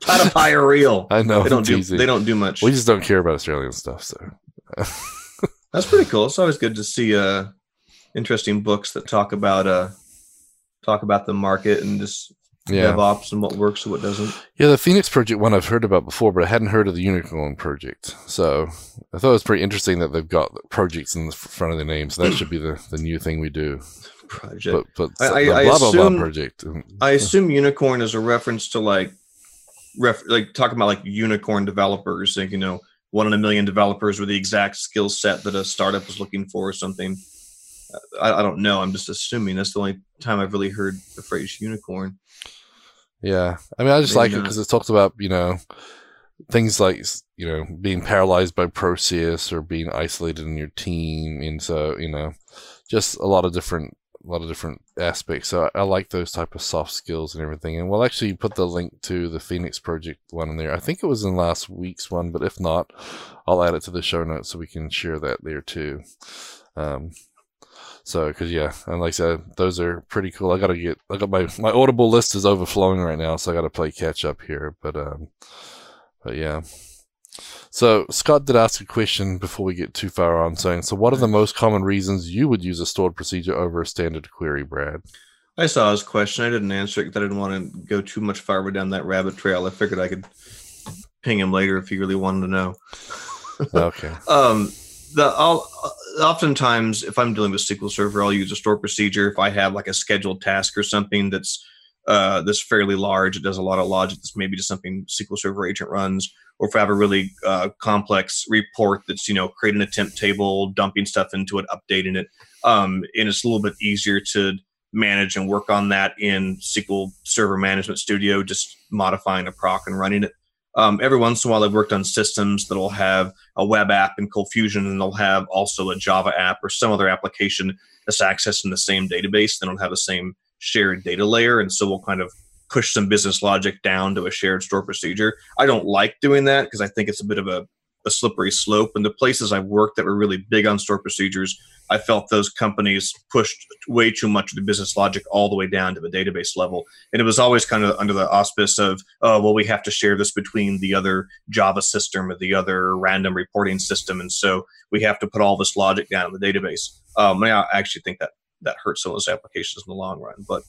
platypi are real. I know They don't do teasing. they don't do much. We just don't care about Australian stuff. So, That's pretty cool. It's always good to see uh interesting books that talk about uh talk about the market and just Yeah. DevOps and what works and what doesn't. Yeah, the Phoenix project one I've heard about before, but I hadn't heard of the Unicorn project. So I thought it was pretty interesting that they've got projects in the front of their names. That should be the, the new thing we do. Project. But but I- I- the I blah blah assume- blah project. I assume unicorn is a reference to like, ref, like talking about like unicorn developers, like you know, one in a million developers with the exact skill set that a startup is looking for or something. I, I don't know. I'm just assuming that's the only time I've really heard the phrase unicorn. Yeah, I mean, I just Maybe like it because it talks about you know things like you know being paralyzed by Proceus or being isolated in your team, and so you know just a lot of different a lot of different aspects. So I, I like those type of soft skills and everything. And we'll actually put the link to the Phoenix Project one in there. I think it was in last week's one, but if not, I'll add it to the show notes so we can share that there too. Um, so, because yeah, and like I said, those are pretty cool. I gotta get, I got my my Audible list is overflowing right now, so I gotta play catch up here. But um, but yeah. So Scott did ask a question before we get too far on, saying, "So what are the most common reasons you would use a stored procedure over a standard query, Brad?" I saw his question. I didn't answer it because I didn't want to go too much farther down that rabbit trail. I figured I could ping him later if he really wanted to know. Okay. [laughs] um the I'll oftentimes if I'm dealing with SQL Server, I'll use a store procedure if I have like a scheduled task or something that's uh, that's fairly large. It does a lot of logic. That's maybe just something SQL Server agent runs, or if I have a really uh, complex report that's you know creating a temp table, dumping stuff into it, updating it, um, and it's a little bit easier to manage and work on that in SQL Server Management Studio, just modifying a proc and running it. Um, every once in a while, I've worked on systems that'll have a web app in Cold Fusion, and they'll have also a Java app or some other application that's accessing the same database. They don't have the same shared data layer, and so we'll kind of push some business logic down to a shared store procedure. I don't like doing that because I think it's a bit of a, a slippery slope. And the places I've worked that were really big on store procedures, I felt those companies pushed way too much of the business logic all the way down to the database level. And it was always kind of under the auspice of, oh, well, we have to share this between the other Java system or the other random reporting system. And so we have to put all this logic down in the database. Um, I actually think that that hurts some of those applications in the long run. But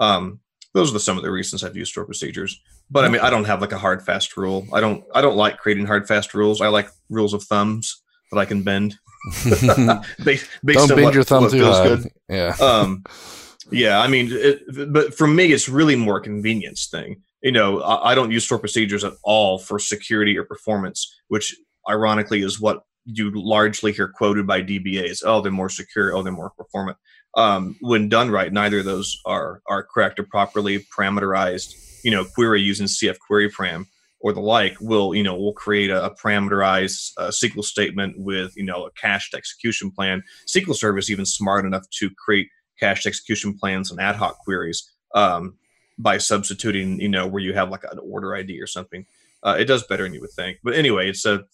um, those are the, some of the reasons I've used store procedures. But I mean, I don't have like a hard fast rule. I don't. I don't like creating hard fast rules. I like rules of thumbs that I can bend. [laughs] [laughs] based, based Don't on bend what- your thumb too hard. good Yeah. [laughs] um yeah i mean it, but for me it's really more a convenience thing you know I, I don't use store procedures at all for security or performance which ironically is what you largely hear quoted by dbas oh they're more secure oh they're more performant um, when done right neither of those are are correct or properly parameterized you know query using cf query param or the like will you know will create a, a parameterized uh, sql statement with you know a cached execution plan sql server is even smart enough to create cached execution plans and ad hoc queries um, by substituting, you know, where you have like an order ID or something. Uh, it does better than you would think. But anyway, it's a.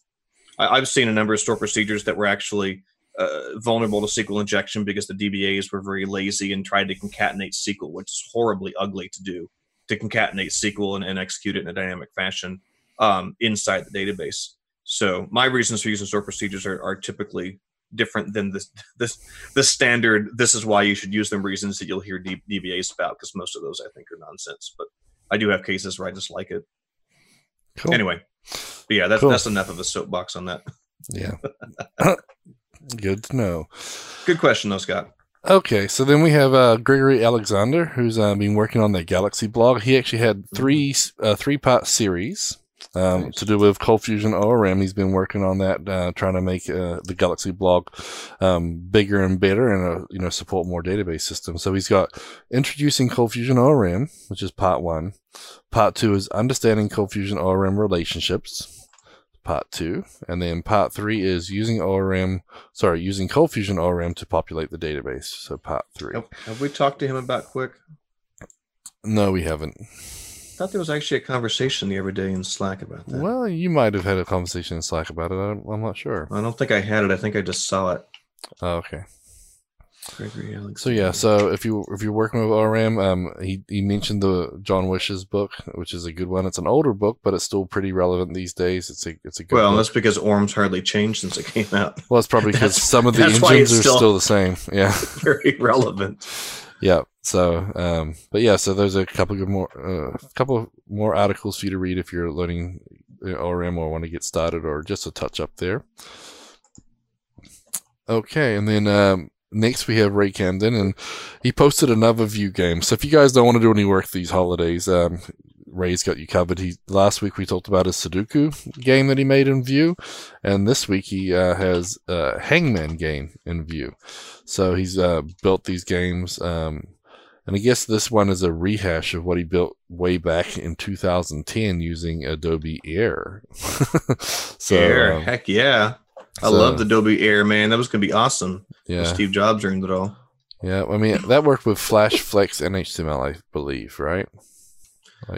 I, I've seen a number of store procedures that were actually uh, vulnerable to SQL injection because the DBAs were very lazy and tried to concatenate SQL, which is horribly ugly to do. To concatenate SQL and, and execute it in a dynamic fashion um, inside the database. So my reasons for using store procedures are, are typically different than this [laughs] this the standard this is why you should use them reasons that you'll hear dbas about because most of those i think are nonsense but i do have cases where i just like it Cool. anyway yeah that's, Cool. that's enough of a soapbox on that Yeah. [laughs] [coughs] Good to know. good question though scott Okay, so then we have uh, Gregory Alexander, who's uh, been working on the Galaxie blog. He actually had three uh, three part series um, Nice. to do with Cold Fusion ORM. He's been working on that, uh, trying to make uh, the Galaxie blog um, bigger and better, and uh, you know support more database systems. So he's got introducing Cold Fusion ORM, which is part one. Part two is understanding Cold Fusion ORM relationships. Part two, and then part three is using ORM sorry, using Cold Fusion ORM to populate the database. So part three. have, have we talked to him about quick No, we haven't. i thought there was actually a conversation the other day in slack about that Well, you might have had a conversation in Slack about it. I'm, I'm not sure. i don't think i had it i think i just saw it Oh, okay. Gregory Alex. So yeah, so if you if you're working with ORM, um, he he mentioned the John Whish's book, which is a good one. It's an older book, but it's still pretty relevant these days. It's a it's a good. well book. that's because orm's hardly changed since it came out well, it's probably [laughs] because some of the engines are still- still the same. [laughs] Yeah, [laughs] very relevant yeah. So, um, but yeah, so there's a couple of more, a uh, couple more articles for you to read if you're learning ORM or want to get started, or just a touch up there. Okay, and then um, next we have Ray Camden, and he posted another Vue game. So if you guys don't want to do any work these holidays, um, Ray's got you covered. He last week we talked about his Sudoku game that he made in Vue, and this week he uh, has a Hangman game in Vue. So he's uh, built these games, um, and I guess this one is a rehash of what he built way back in 2010 using Adobe Air. [laughs] so, Air, um, heck yeah! I so, love the Adobe Air, man. That was gonna be awesome. Yeah, Steve Jobs ruined it all. Yeah, I mean that worked with Flash, Flex, and HTML, I believe, right?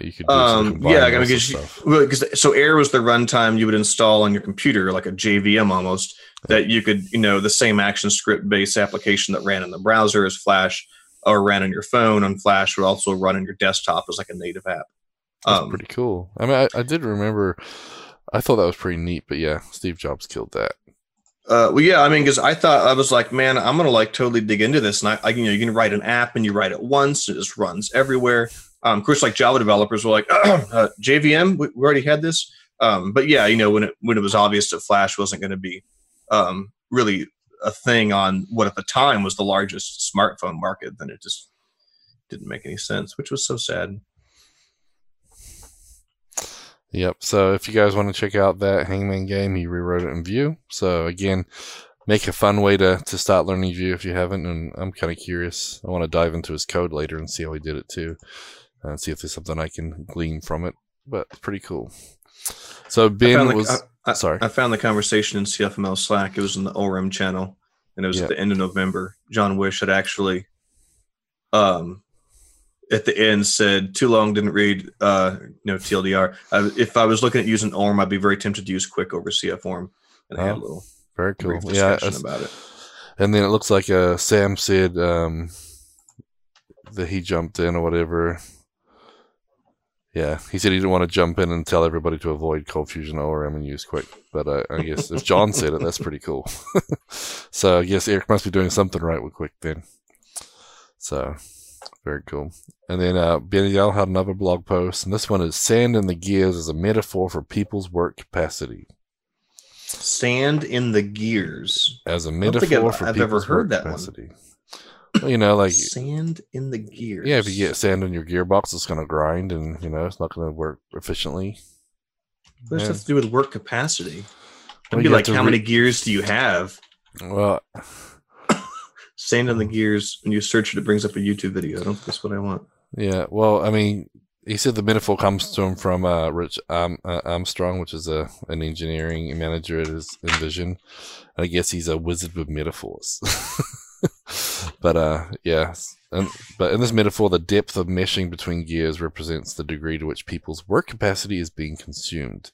you could um, yeah, I mean, because so Air was the runtime you would install on your computer, like a JVM almost. That you could, you know, the same action script based application that ran in the browser as Flash or ran on your phone on Flash would also run on your desktop as like a native app. That's um, pretty cool. I mean, I, I, did remember. I thought that was pretty neat, but yeah, Steve Jobs killed that. Uh, well, yeah, I mean, because I thought I was like, man, I'm gonna like totally dig into this, and I, I, you know, you can write an app and you write it once, it just runs everywhere. Um, of course, like Java developers were like, [clears throat] uh, JVM, we, we, already had this. Um, but yeah, you know, when it when it was obvious that Flash wasn't going to be um, really a thing on what at the time was the largest smartphone market, then it just didn't make any sense, which was so sad. Yep. So if you guys want to check out that Hangman game, he rewrote it in Vue. So again, make a fun way to, to start learning Vue if you haven't. And I'm kind of curious. I want to dive into his code later and see how he did it too and see if there's something I can glean from it. But it's pretty cool. So Ben was I, I, sorry. I found the conversation in CFML Slack. It was in the ORM channel, and it was yeah. at the end of November. John Whish had actually, um, at the end said, "Too long, didn't read." Uh, no TLDR. I, if I was looking at using ORM, I'd be very tempted to use Quick over CFORM. And oh, had a little very cool. Yeah, about it. And then it looks like uh, Sam said um, that he jumped in or whatever yeah, he said he didn't want to jump in and tell everybody to avoid Cold Fusion ORM and use Quick. But uh, I guess if John said it, that's pretty cool. [laughs] so I guess Eric must be doing something right with Quick then. So very cool. And then uh, Benny had another blog post, and this one is "Sand in the Gears" as a metaphor for people's work capacity. Sand in the gears as a metaphor I've, for I've people's work capacity. One you know, like sand in the gears. Yeah, if you get sand in your gearbox, it's going to grind, and you know it's not going to work efficiently. What does that have to do with work capacity? It'd well, be like, how re- many gears do you have? Well, sand in the gears. When you search it, it brings up a YouTube video. I don't think that's what I want. Yeah. Well, I mean, he said the metaphor comes to him from uh, Rich um, uh, Armstrong, which is a an engineering manager at his InVision. I guess he's a wizard with metaphors. [laughs] but uh, yeah. And, but in this metaphor, the depth of meshing between gears represents the degree to which people's work capacity is being consumed.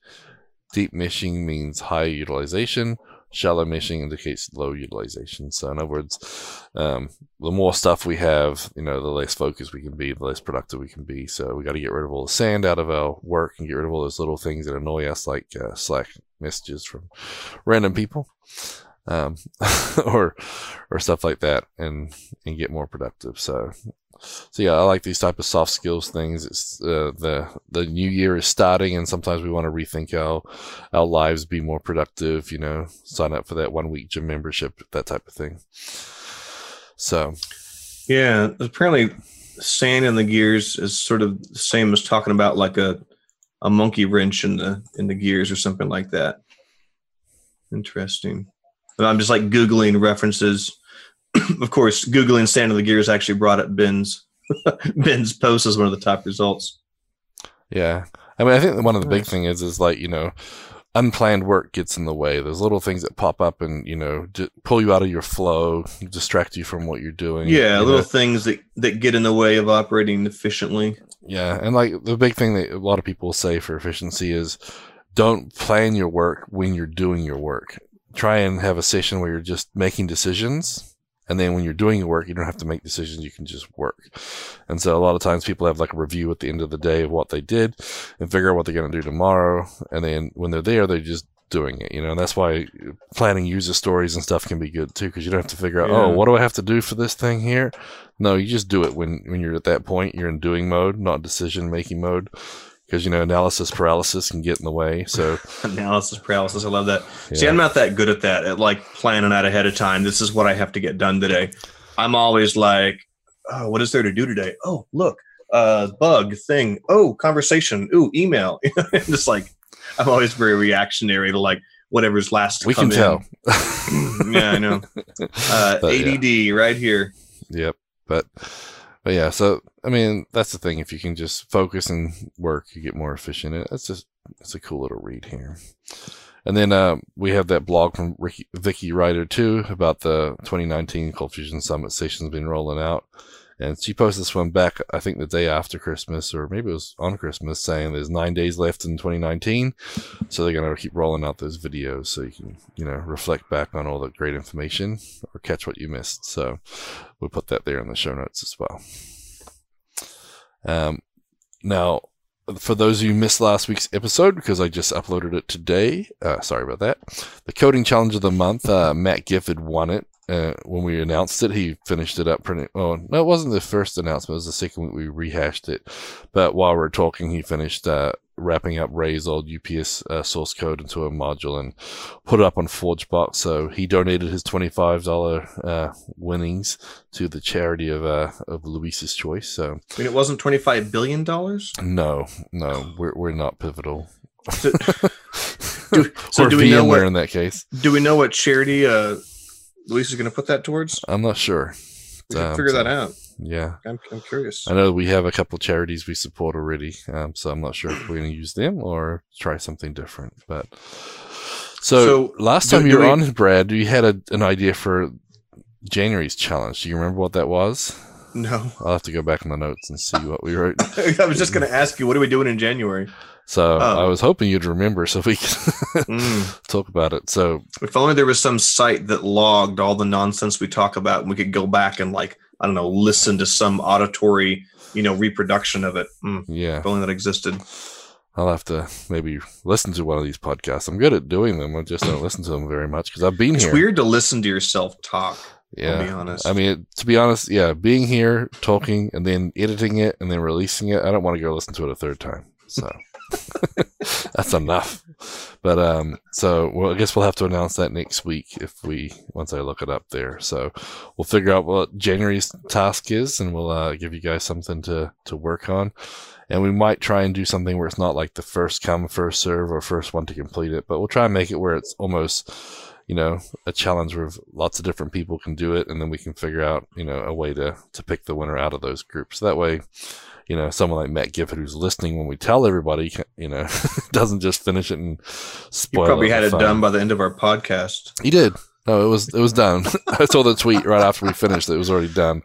Deep meshing means high utilization. Shallow meshing indicates low utilization. So, in other words, um, the more stuff we have, you know, the less focused we can be, the less productive we can be. So, we got to get rid of all the sand out of our work and get rid of all those little things that annoy us, like uh, Slack messages from random people um, [laughs] or or stuff like that, and and get more productive. So so yeah, I like these type of soft skills things. It's uh, the the new year is starting, and sometimes we want to rethink how our lives be more productive. You know, sign up for that one week gym membership, that type of thing. So, yeah, apparently, sand in the gears is sort of the same as talking about like a a monkey wrench in the in the gears or something like that. Interesting. I'm just like Googling references. [clears throat] of course, Googling Sand of the Gears actually brought up Ben's [laughs] Ben's post as one of the top results. Yeah. I mean, I think one of the big thing is, is like, you know, unplanned work gets in the way. There's little things that pop up and, you know, pull you out of your flow, distract you from what you're doing. Yeah. Little know? things that, that get in the way of operating efficiently. Yeah. And like the big thing that a lot of people say for efficiency is don't plan your work when you're doing your work try and have a session where you're just making decisions. And then when you're doing your work, you don't have to make decisions. You can just work. And so a lot of times people have like a review at the end of the day of what they did and figure out what they're going to do tomorrow. And then when they're there, they're just doing it. You know, and that's why planning user stories and stuff can be good too, because you don't have to figure out, oh, Yeah. oh, what do I have to do for this thing here? No, you just do it when when you're at that point. You're in doing mode, not decision making mode, because you know analysis paralysis can get in the way. So [laughs] Analysis paralysis. I love that. yeah. See, I'm not that good at that, at like planning out ahead of time. This is what I have to get done today. I'm always like, oh, what is there to do today? Oh, look, uh, bug thing. Oh, conversation. Ooh, email. [laughs] Just like, I'm always very reactionary to like whatever's last to we can tell. yeah, I know. [laughs] Uh, But, yeah. ADD right here. Yep. But but yeah, so I mean that's the thing. If you can just focus and work, you get more efficient. It- It's just it's a cool little read here. And then uh, we have that blog from Ricky, Vicky Ryder too about the 2019 Cold Fusion Summit stations been rolling out. And she posted this one back, I think, the day after Christmas, or maybe it was on Christmas, saying there's nine days left in 2019. So they're going to keep rolling out those videos so you can, you know, reflect back on all the great information or catch what you missed. So we'll put that there in the show notes as well. Um, now, for those of you who missed last week's episode, because I just uploaded it today, uh, sorry about that. The coding challenge of the month, uh, Matt Gifford won it. Uh, when we announced it, he finished it up pretty. Oh, no, it wasn't the first announcement. It was the second week we rehashed it. But while we are talking, he finished uh, wrapping up Ray's old UPS uh, source code into a module and put it up on ForgeBox. So he donated his twenty-five dollar uh, winnings to the charity of uh, of Luis's choice. So I mean, it wasn't $25 billion? no, no, we're we're not pivotal. [laughs] Do- so or do we know what- in that case? Do we know what charity uh, Luis is going to put that towards? I'm not sure. We Um, figure so- that out. Yeah, I'm, I'm curious. I know we have a couple charities we support already, um, so I'm not sure if we're going to use them or try something different. But so, So, last do- time you were we- on, Brad, you had a, an idea for January's challenge. Do you remember what that was? No. I'll have to go back in the notes and see what we wrote. [laughs] I was just going to ask you, what are we doing in January? So Oh. I was hoping you'd remember so we can Mm. [laughs] talk about it. So If only there was some site that logged all the nonsense we talk about and we could go back and, like, I don't know, listen to some auditory, you know, reproduction of it. Mm. yeah, If only that existed. I'll have to maybe listen to one of these podcasts. I'm good at doing them. I just don't listen to them very much because I've been It's here. weird to listen to yourself talk. Yeah. Be honest. I mean, to be honest, yeah, being here, talking, and then editing it, and then releasing it, I don't want to go listen to it a third time. So [laughs] that's enough. But um, so well, I guess we'll have to announce that next week if we once I look it up there. So we'll figure out what January's task is, and we'll uh, give you guys something to to work on. And we might try and do something where it's not like the first come, first serve, or first one to complete it, but we'll try and make it where it's almost you know, a challenge where lots of different people can do it, and then we can figure out, you know, a way to to pick the winner out of those groups. That way, you know, someone like Matt Gifford who's listening when we tell everybody, you know, [laughs] doesn't just finish it and You spoil. probably the had it fun. done by the end of our podcast. He did. No, it was it was done. [laughs] I saw the tweet right after we finished. It was already done.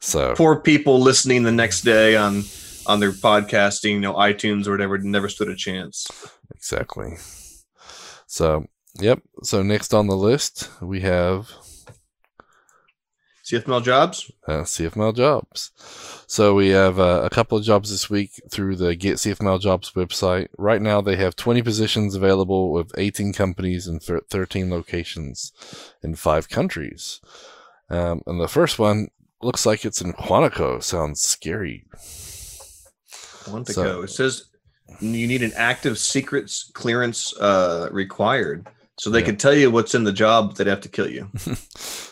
So Poor people listening the next day on on their podcasting, you know, iTunes or whatever, never stood a chance. exactly. So yep. So next on the list we have CFML jobs. uh, CFML jobs. So we have uh, a couple of jobs this week through the Get CFML Jobs website. Right now they have 20 positions available with 18 companies in thir- 13 locations in five countries. Um, and the first one looks like it's in Quantico. Sounds scary. Quantico. So- it says you need an active secrets clearance uh, required. So they Yeah. could tell you what's in the job, but they'd have to kill you. [laughs]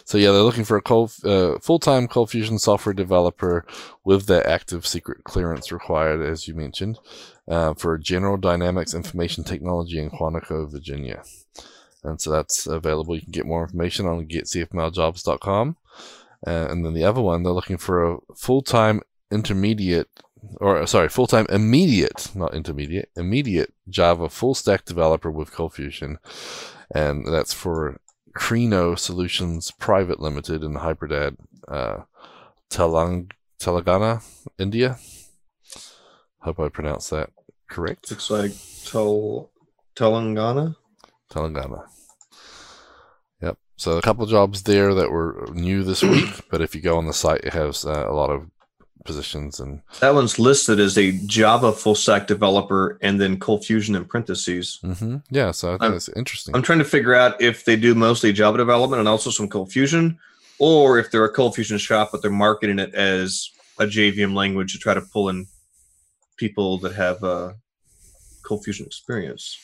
So yeah, they're looking for a cold, uh, full-time Cold Fusion software developer with that active secret clearance required, as you mentioned, uh, for General Dynamics Information Technology in Quantico, Virginia. And so that's available. You can get more information on getcfmljobs.com. Uh, and then the other one, they're looking for a full-time intermediate, or uh, sorry, full-time immediate, not intermediate, immediate Java full-stack developer with Cold Fusion. And that's for Crino Solutions Private Limited in Hyperdad, uh, Telang- Telangana, India. Hope I pronounced that correct. Looks like Tel- Telangana. Telangana. Yep. So a couple jobs there that were new this week, but if you go on the site, it has uh, a lot of positions and That one's listed as a Java full stack developer and then Cold Fusion in parentheses. hmm yeah. So I think I'm- interesting. I'm trying to figure out if they do mostly Java development and also some Cold Fusion, or if they're a Cold Fusion shop, but they're marketing it as a JVM language to try to pull in people that have uh, Cold Fusion experience.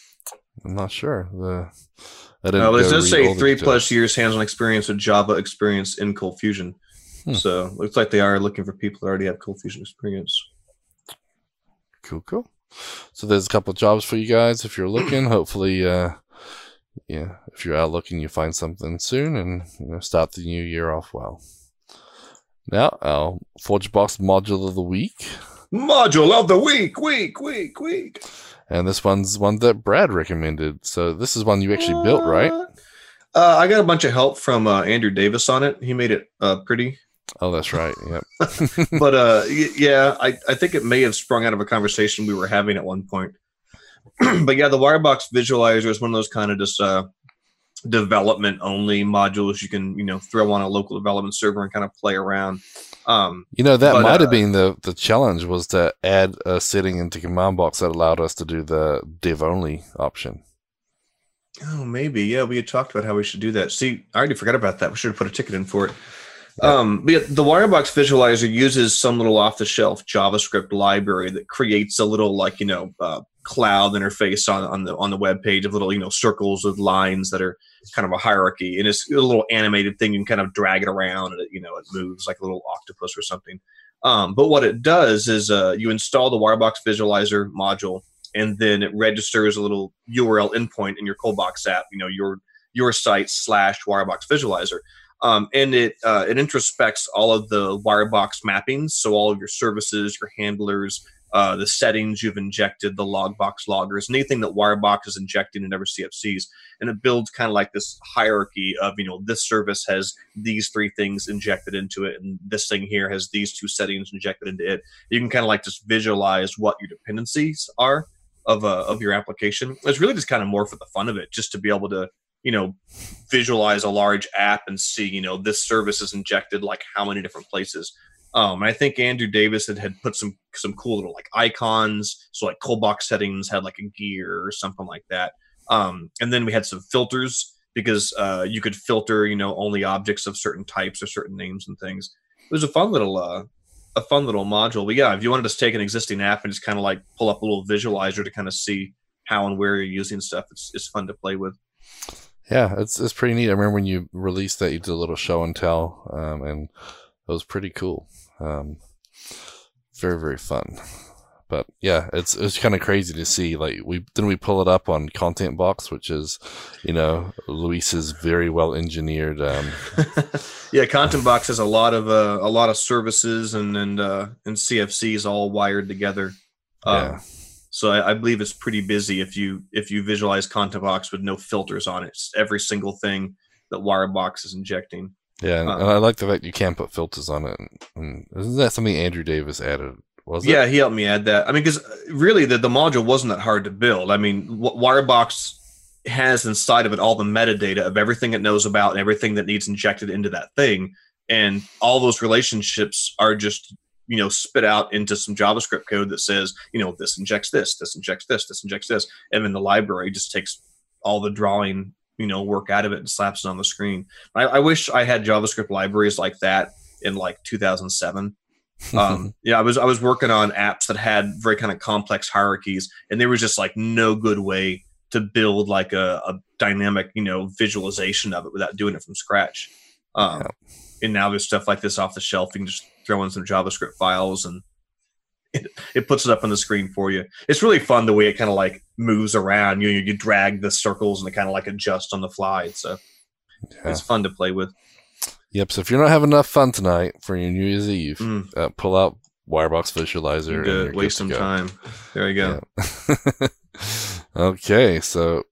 I'm not sure. The I didn't but it does say three plus years hands-on experience with Java experience in Cold Fusion. Hmm. So looks like they are looking for people that already have Cold Fusion experience. Cool, cool. So there's a couple of jobs for you guys if you're looking. [clears throat] Hopefully, uh, yeah, if you're out looking, you find something soon and you know, start the new year off well. Now, our ForgeBox module of the week, Module of the week, week, week, week. and this one's one that Brad recommended. So this is one you actually built, right? Uh, I got a bunch of help from uh, Andrew Davis on it. He made it uh, pretty. Oh, that's right. Yep. [laughs] [laughs] but uh, yeah, I, I think it may have sprung out of a conversation we were having at one point. [clears throat] but yeah, the Wirebox visualizer is one of those kind of just uh, development only modules you can you know throw on a local development server and kind of play around. Um, You know, that But, might have uh, been the, the challenge was to add a setting into command box that allowed us to do the dev only option. oh, maybe yeah, we had talked about how we should do that. See, I already forgot about that. We should have put a ticket in for it. Um, but the Wirebox visualizer uses some little off-the-shelf JavaScript library that creates a little like you know uh, cloud interface on, on the on the web page of little you know circles with lines that are kind of a hierarchy, and it's a little animated thing. You can kind of drag it around, and it, you know it moves like a little octopus or something. Um, but what it does is uh, you install the Wirebox visualizer module, and then it registers a little URL endpoint in your Coldbox app. You know your your site slash Wirebox visualizer um, and it uh, it introspects all of the Wirebox mappings, so all of your services, your handlers, uh, the settings you've injected, the logbox loggers, anything that Wirebox is injecting in every CFCs, and it builds kind of like this hierarchy of you know this service has these three things injected into it, and this thing here has these two settings injected into it. You can kind of like just visualize what your dependencies are of uh, of your application. It's really just kind of more for the fun of it, just to be able to you know visualize a large app and see you know this service is injected like how many different places. Um i think andrew davis had, had put some some cool little like icons. So like cold box settings had like a gear or something like that. Um and then we had some filters because uh you could filter you know only objects of certain types or certain names and things. It was a fun little uh a fun little module. But yeah if you wanted to take an existing app and just kind of like pull up a little visualizer to kind of see how and where you're using stuff it's, it's fun to play with Yeah, it's it's pretty neat. I remember when you released that, you did a little show and tell, um, and it was pretty cool. Um, very very fun. But yeah, it's it's kind of crazy to see. Like we then we pull it up on Content Box, which is, you know, Luis's very well engineered. Um, [laughs] yeah, Content Box has a lot of uh, a lot of services and and uh, and CFCs all wired together. Um, Yeah. So I, I believe it's pretty busy if you if you visualize Content Box with no filters on it. It's every single thing that Wirebox is injecting. yeah, and, Uh. and I like the fact you can put filters on it. And isn't that something Andrew Davis added? Was it? Yeah, he helped me add that. I mean, because really the, the module wasn't that hard to build. I mean, Wirebox has inside of it all the metadata of everything it knows about and everything that needs injected into that thing. And all those relationships are just, you know, spit out into some JavaScript code that says, you know, this injects this, this injects this, this injects this. And then the library just takes all the drawing, you know, work out of it and slaps it on the screen. I, I wish I had JavaScript libraries like that in like 2007 [laughs] um, yeah, I was I was working on apps that had very kind of complex hierarchies, and there was just like no good way to build like a, a dynamic, you know, visualization of it without doing it from scratch. Um, And now there's stuff like this off the shelf. You can just throw in some JavaScript files, and it, it puts it up on the screen for you. It's really fun the way it kind of like moves around. You you drag the circles and it kind of like adjust on the fly. So Yeah. it's fun to play with. Yep. So if you're not having enough fun tonight for your New Year's Eve, Mm. uh, pull out Wirebox Visualizer. Good. Waste some go. time. There you go. Yeah. [laughs] okay, so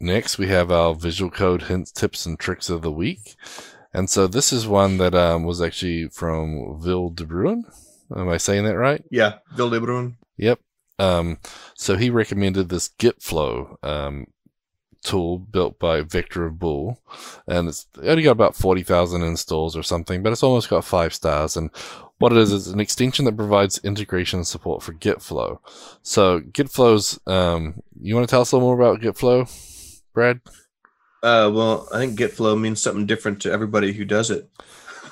next we have our visual code hints, tips, and tricks of the week. And so this is one that um, was actually from Wil de Bruin. Am I saying that right? Yeah, Wil de Bruin. Yep. Um, so he recommended this Git flow um, tool built by Victor of Bool, and it's only got about forty thousand installs or something, but it's almost got five stars. And what it is is an extension that provides integration support for GitFlow. So GitFlow's, um, you want to tell us a little more about GitFlow, Brad? Uh, well, I think GitFlow means something different to everybody who does it.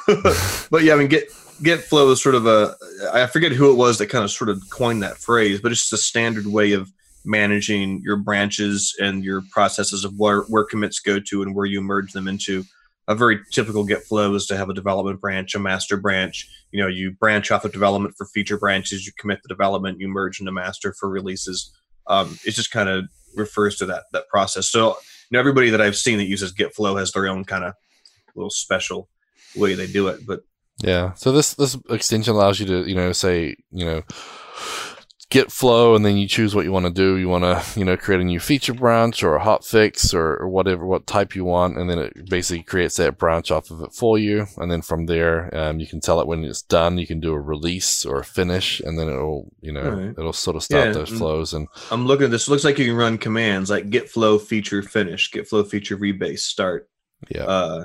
[laughs] but yeah, I mean, Git GitFlow is sort of a I forget who it was that kind of sort of coined that phrase, but it's just a standard way of managing your branches and your processes of where, where commits go to and where you merge them into. A very typical Git flow is to have a development branch, a master branch. You know, you branch off of development for feature branches, you commit the development, you merge into master for releases. Um, it just kind of refers to that that process. So, know, everybody that I've seen that uses Git flow has their own kind of little special way they do it. But yeah, so this this extension allows you to you know say you know Git flow and then you choose what you want to do. You want to, you know, create a new feature branch or a hot fix or, or, whatever, what type you want. And then it basically creates that branch off of it for you. And then from there, um, you can tell it when it's done. You can do a release or a finish and then it'll, you know, right. it'll sort of stop yeah, those flows. And I'm looking at this. It looks like you can run commands like git flow feature finish, git flow feature rebase start. Yeah. Uh,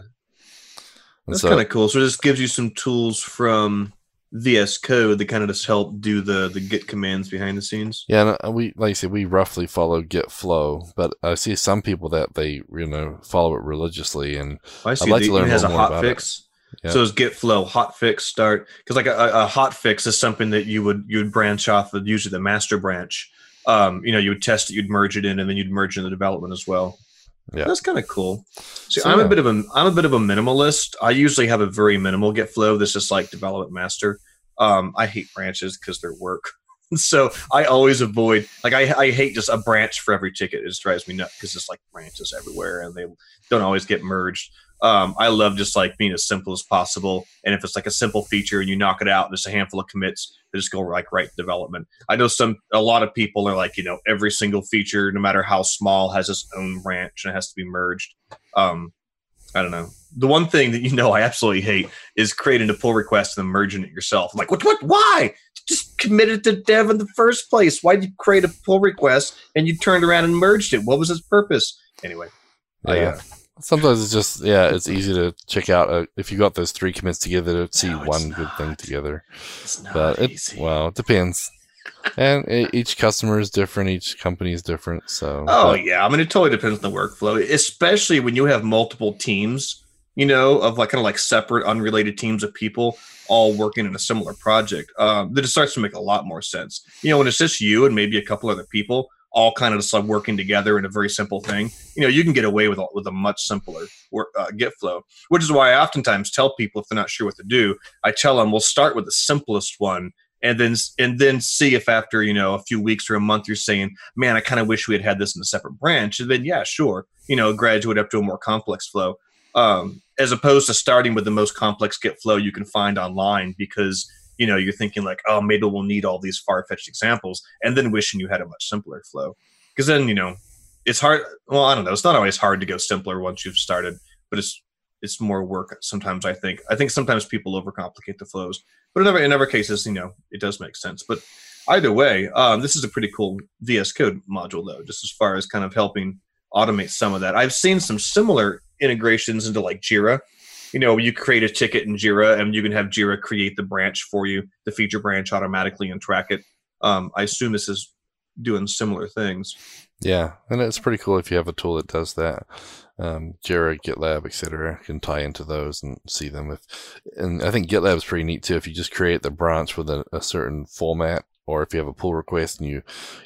that's so, kind of cool. So this gives you some tools from VS Code that kind of just help do the the Git commands behind the scenes. Yeah, and we like I said, we roughly follow Git flow, but I see some people that they you know follow it religiously, and I see I'd like to learn it has a hot fix. It. So it's Git flow hot fix start because like a, a, hot fix is something that you would you would branch off of usually the master branch. Um, you know, you would test it, you'd merge it in, and then you'd merge in the development as well. Yeah, that's kind of cool. See, so, I'm yeah. a bit of a I'm a bit of a minimalist. I usually have a very minimal Git flow. This is like development master. Um, I hate branches because they're work. [laughs] so I always avoid like I, I hate just a branch for every ticket. It just drives me nuts because it's like branches everywhere and they don't always get merged. Um, I love just like being as simple as possible. And if it's like a simple feature and you knock it out, just a handful of commits, they just go like right to development. I know some a lot of people are like, you know, every single feature, no matter how small, has its own branch and it has to be merged. Um, I don't know. The one thing that you know I absolutely hate is creating a pull request and then merging it yourself. I'm like, what? What? Why? Just commit it to dev in the first place. Why did you create a pull request and you turned around and merged it? What was its purpose? Anyway, yeah. I, uh, Sometimes it's just yeah, it's easy to check out uh, if you got those three commits together to see no, one not. good thing together. but it well, it depends and each customer is different each company is different so oh but. yeah i mean it totally depends on the workflow especially when you have multiple teams you know of like kind of like separate unrelated teams of people all working in a similar project um, that it starts to make a lot more sense you know when it's just you and maybe a couple other people all kind of like working together in a very simple thing. You know you can get away with a, with a much simpler work, uh, git flow which is why i oftentimes tell people if they're not sure what to do i tell them we'll start with the simplest one and then and then see if after you know a few weeks or a month you're saying man i kind of wish we had had this in a separate branch and then yeah sure you know graduate up to a more complex flow um, as opposed to starting with the most complex git flow you can find online because you know you're thinking like oh maybe we'll need all these far-fetched examples and then wishing you had a much simpler flow. Because then you know it's hard well i don't know it's not always hard to go simpler once you've started but it's it's more work sometimes i think. I think sometimes people overcomplicate the flows but in other, in other cases you know it does make sense. But either way um, this is a pretty cool vs code module though just as far as kind of helping automate some of that. I've seen some similar integrations into like jira you know you create a ticket in jira and you can have jira create the branch for you the feature branch automatically and track it um, i assume this is doing similar things yeah and it's pretty cool if you have a tool that does that um, Jira, GitLab, etc. can tie into those and see them. If and I think GitLab is pretty neat too. If you just create the branch with a, a, certain format, or if you have a pull request and you,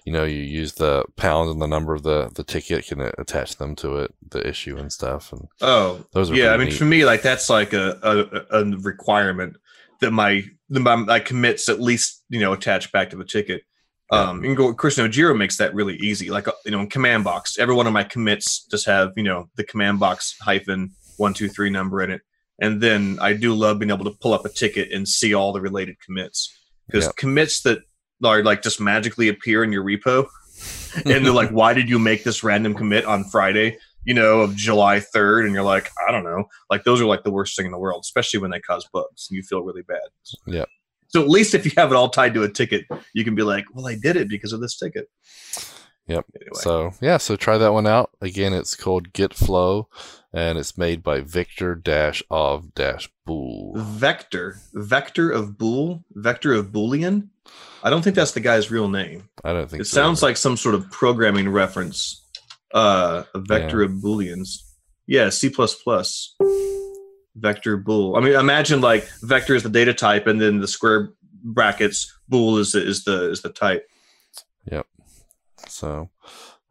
you know, you use the pound and the number of the the ticket, can attach them to it, the issue and stuff. And oh, those are yeah. I mean, neat. for me, like that's like a, a, a requirement that my my, my commits at least you know attach back to the ticket. Um, you can go. Chris Jira makes that really easy. Like uh, you know, in command box, every one of my commits just have you know the command box hyphen one two three number in it, and then I do love being able to pull up a ticket and see all the related commits because yep. commits that are like just magically appear in your repo, and they're like, [laughs] why did you make this random commit on Friday? You know, of July third, and you're like, I don't know. Like those are like the worst thing in the world, especially when they cause bugs and you feel really bad. Yeah. So at least if you have it all tied to a ticket, you can be like, well, I did it because of this ticket. Yep. Anyway. So yeah, so try that one out. Again, it's called Git Flow, and it's made by Victor Dash of Dash Bool. Vector, Vector of Bool, Vector of Boolean. I don't think that's the guy's real name. I don't think It so sounds either. like some sort of programming reference. Uh, a vector of booleans. Yeah, C plus plus. Vector bool. I mean, imagine like vector is the data type, and then the square brackets bool is the is the is the type. So,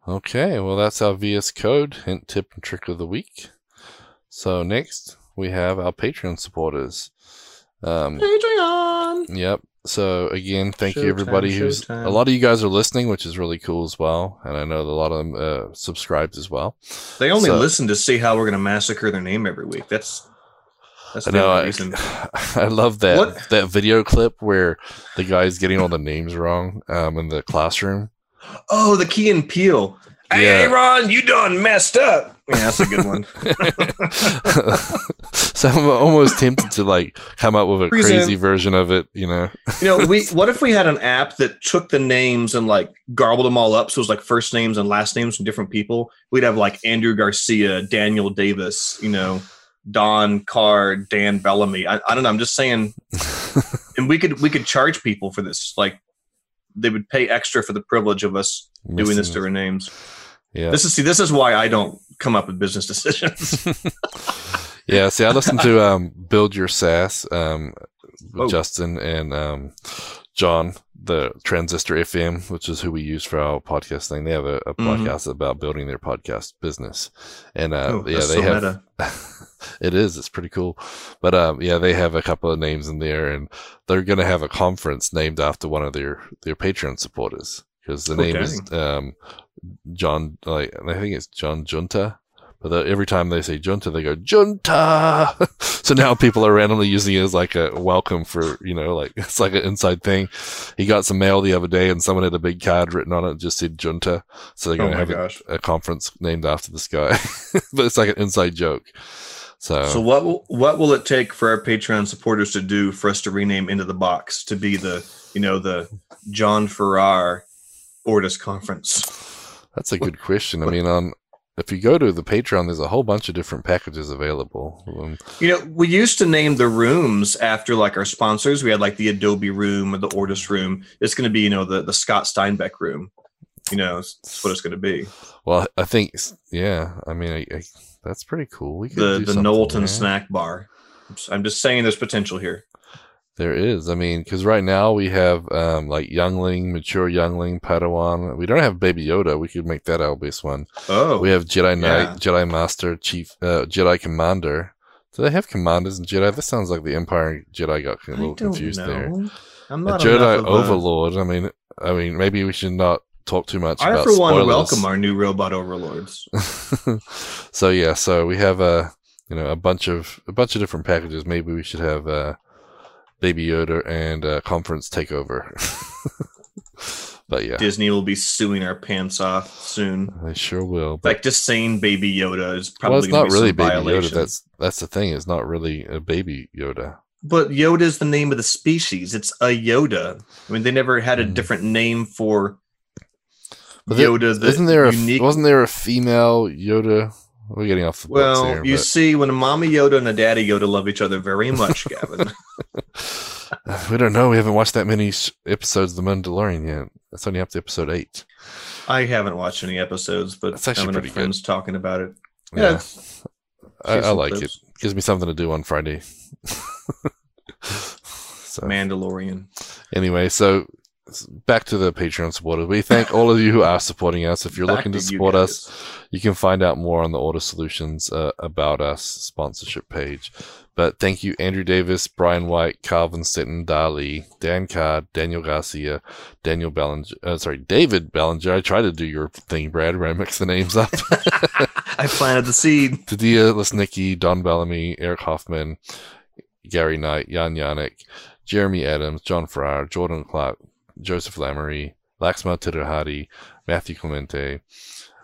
okay, well, that's our VS Code hint, tip, and trick of the week. So, next we have our Patreon supporters. Um, Patreon. yep. So, again, thank you everybody who's a lot of you guys are listening, which is really cool as well. And I know that a lot of them uh, subscribed as well. They only So- listen to see how we're going to massacre their name every week. That's that's I know. I, reason. [laughs] I love that What- that video clip where the guy's getting all the names wrong um, in the classroom. Oh, the Key and Peele. Hey, Ron, you done messed up. Yeah, that's a good one. [laughs] so I'm almost tempted to like come up with a Present. crazy version of it, you know. You know, we what if we had an app that took the names and like garbled them all up? So it was like first names and last names from different people. We'd have like Andrew Garcia, Daniel Davis, you know, Don Carr, Dan Bellamy. I, I don't know. I'm just saying, [laughs] and we could we could charge people for this. Like they would pay extra for the privilege of us doing this to our names. Yeah. This is see, this is why I don't come up with business decisions. [laughs] [laughs] yeah. See, I listened to um, Build Your SaaS um, with Oh. Justin and um, John, the Transistor FM, which is who we use for our podcast thing. They have a, a Mhm. podcast about building their podcast business, and uh, Oh, yeah, they so have. [laughs] it is. It's pretty cool. But um, yeah, they have a couple of names in there, and they're going to have a conference named after one of their their Patreon supporters because the name Okay. is um, John. Like I think it's John Junta. But the, every time they say Junta, they go Junta. [laughs] so now people are randomly using it as like a welcome for you know, like [laughs] it's like an inside thing. He got some mail the other day, and someone had a big card written on it that just said Junta. So they're Oh going to my have a, a conference named after this guy. [laughs] but it's like an inside joke. So, So what will, what will it take for our Patreon supporters to do for us to rename Into the Box to be the you know the John Farrar Ortus Conference? that's a good question. I mean, on if you go to the Patreon, there's a whole bunch of different packages available. Um, You know, we used to name the rooms after like our sponsors. We had like the Adobe room or the Ortus room. It's going to be you know the the Scott Steinbeck room. You know, that's what it's going to be. well, I think, yeah. I mean, I, I, that's pretty cool. We could The do the Knowlton. Snack Bar. I'm just saying, there's potential here. There is. I mean, because right now we have um, like Youngling, mature Youngling, Padawan. We don't have Baby Yoda. We could make that our base one. Oh, We have Jedi Knight, yeah. Jedi Master, Chief, uh, Jedi Commander. Do they have commanders and Jedi? This sounds like the Empire and Jedi got a little don't confused know. there. I'm not A not Jedi enough of a- Overlord. I mean, I mean, maybe we should not talk too much I about for one spoilers. welcome our new robot overlords. [laughs] so yeah, so we have a you know a bunch of a bunch of different packages. Maybe we should have uh, Baby Yoda and uh, conference takeover. [laughs] but yeah, Disney will be suing our pants off soon. they sure will. But Like just saying Baby Yoda is probably well, it's not be really Baby violation. Yoda. That's that's the thing. It's not really a Baby Yoda. But Yoda is the name of the species. It's a Yoda. I mean, they never had a Hmm. different name for But there- Yoda. The Isn't there a unique? wasn't there a female Yoda? We're getting off the well, here. you but- see, when a Mommy Yoda and a Daddy Yoda love each other very much, [laughs] Gavin. we don't know. We haven't watched that many episodes of The Mandalorian yet. That's only up to episode eight. I haven't watched any episodes, but That's actually having pretty friends talking about it. Yeah, Yeah, I, I like clips. it. Gives me something to do on Friday. [laughs] so Mandalorian. anyway, so back to the Patreon supporters. We thank all of you who are supporting us. If you're Back looking to to support guys. us, you can find out more on the Ortus Solutions uh, About Us sponsorship page. But thank you, Andrew Davis, Brian White, Calvin Sitton, Dali, Dan Card, Daniel Garcia, Daniel Bellinger, uh, sorry, David Bellinger. I tried to do your thing, Brad, where I mix the names up. [laughs] [laughs] I planted the seed. Tadia Lesnicki, Don Bellamy, Eric Hoffman, Gary Knight, Jan Yannick, Jeremy Adams, John Farrar, Jordan Clark, Joseph Lamory, Laxma Tirahadi, Matthew Clemente,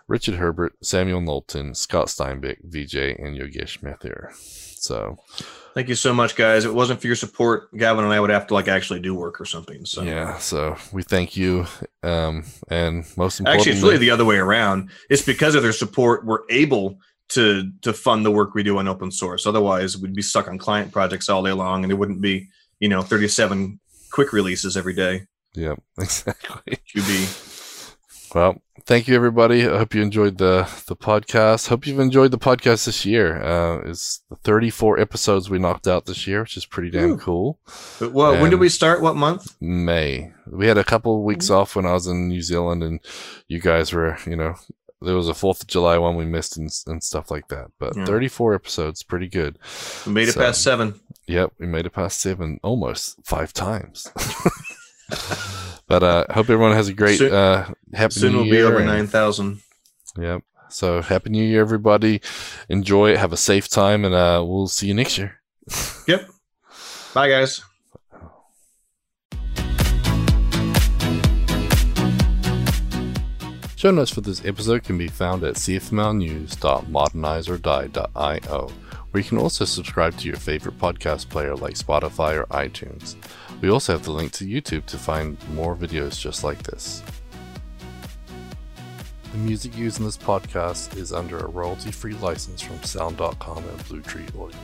Richard Herbert, Samuel Knowlton, Scott Steinbeck, VJ, and Yogesh Mathur. So Thank you so much, guys. If it wasn't for your support, Gavin and I would have to like actually do work or something. So yeah, so we thank you, um, and most importantly, actually, it's really the other way around. It's because of their support we're able to to fund the work we do on open source. Otherwise, we'd be stuck on client projects all day long, and there wouldn't be you know 37 quick releases every day. Yeah, [laughs] exactly. QB. Well, thank you everybody. I hope you enjoyed the the podcast. Hope you've enjoyed the podcast this year. Uh, it's the 34 episodes we knocked out this year, which is pretty damn Ooh. cool. But, well, when did we start? What month? May. We had a couple of weeks Mm-hmm. off when I was in New Zealand, and you guys were, you know, there was a Fourth of July one we missed and, and stuff like that. But Yeah. 34 episodes, pretty good. We made it So- past seven. Yep, we made it past seven almost five times. [laughs] [laughs] but uh hope everyone has a great Soon- uh happy Soon new we'll be year. over and- nine thousand. Yep. So happy new year everybody. Enjoy it, have a safe time and uh we'll see you next year. [laughs] Yep. Bye, guys. Show notes for this episode can be found at cfmlnews.modernizeordie.io, where you can also subscribe to your favorite podcast player like Spotify or iTunes. We also have the link to YouTube to find more videos just like this. The music used in this podcast is under a royalty free license from Sound.com and Blue Tree Audio.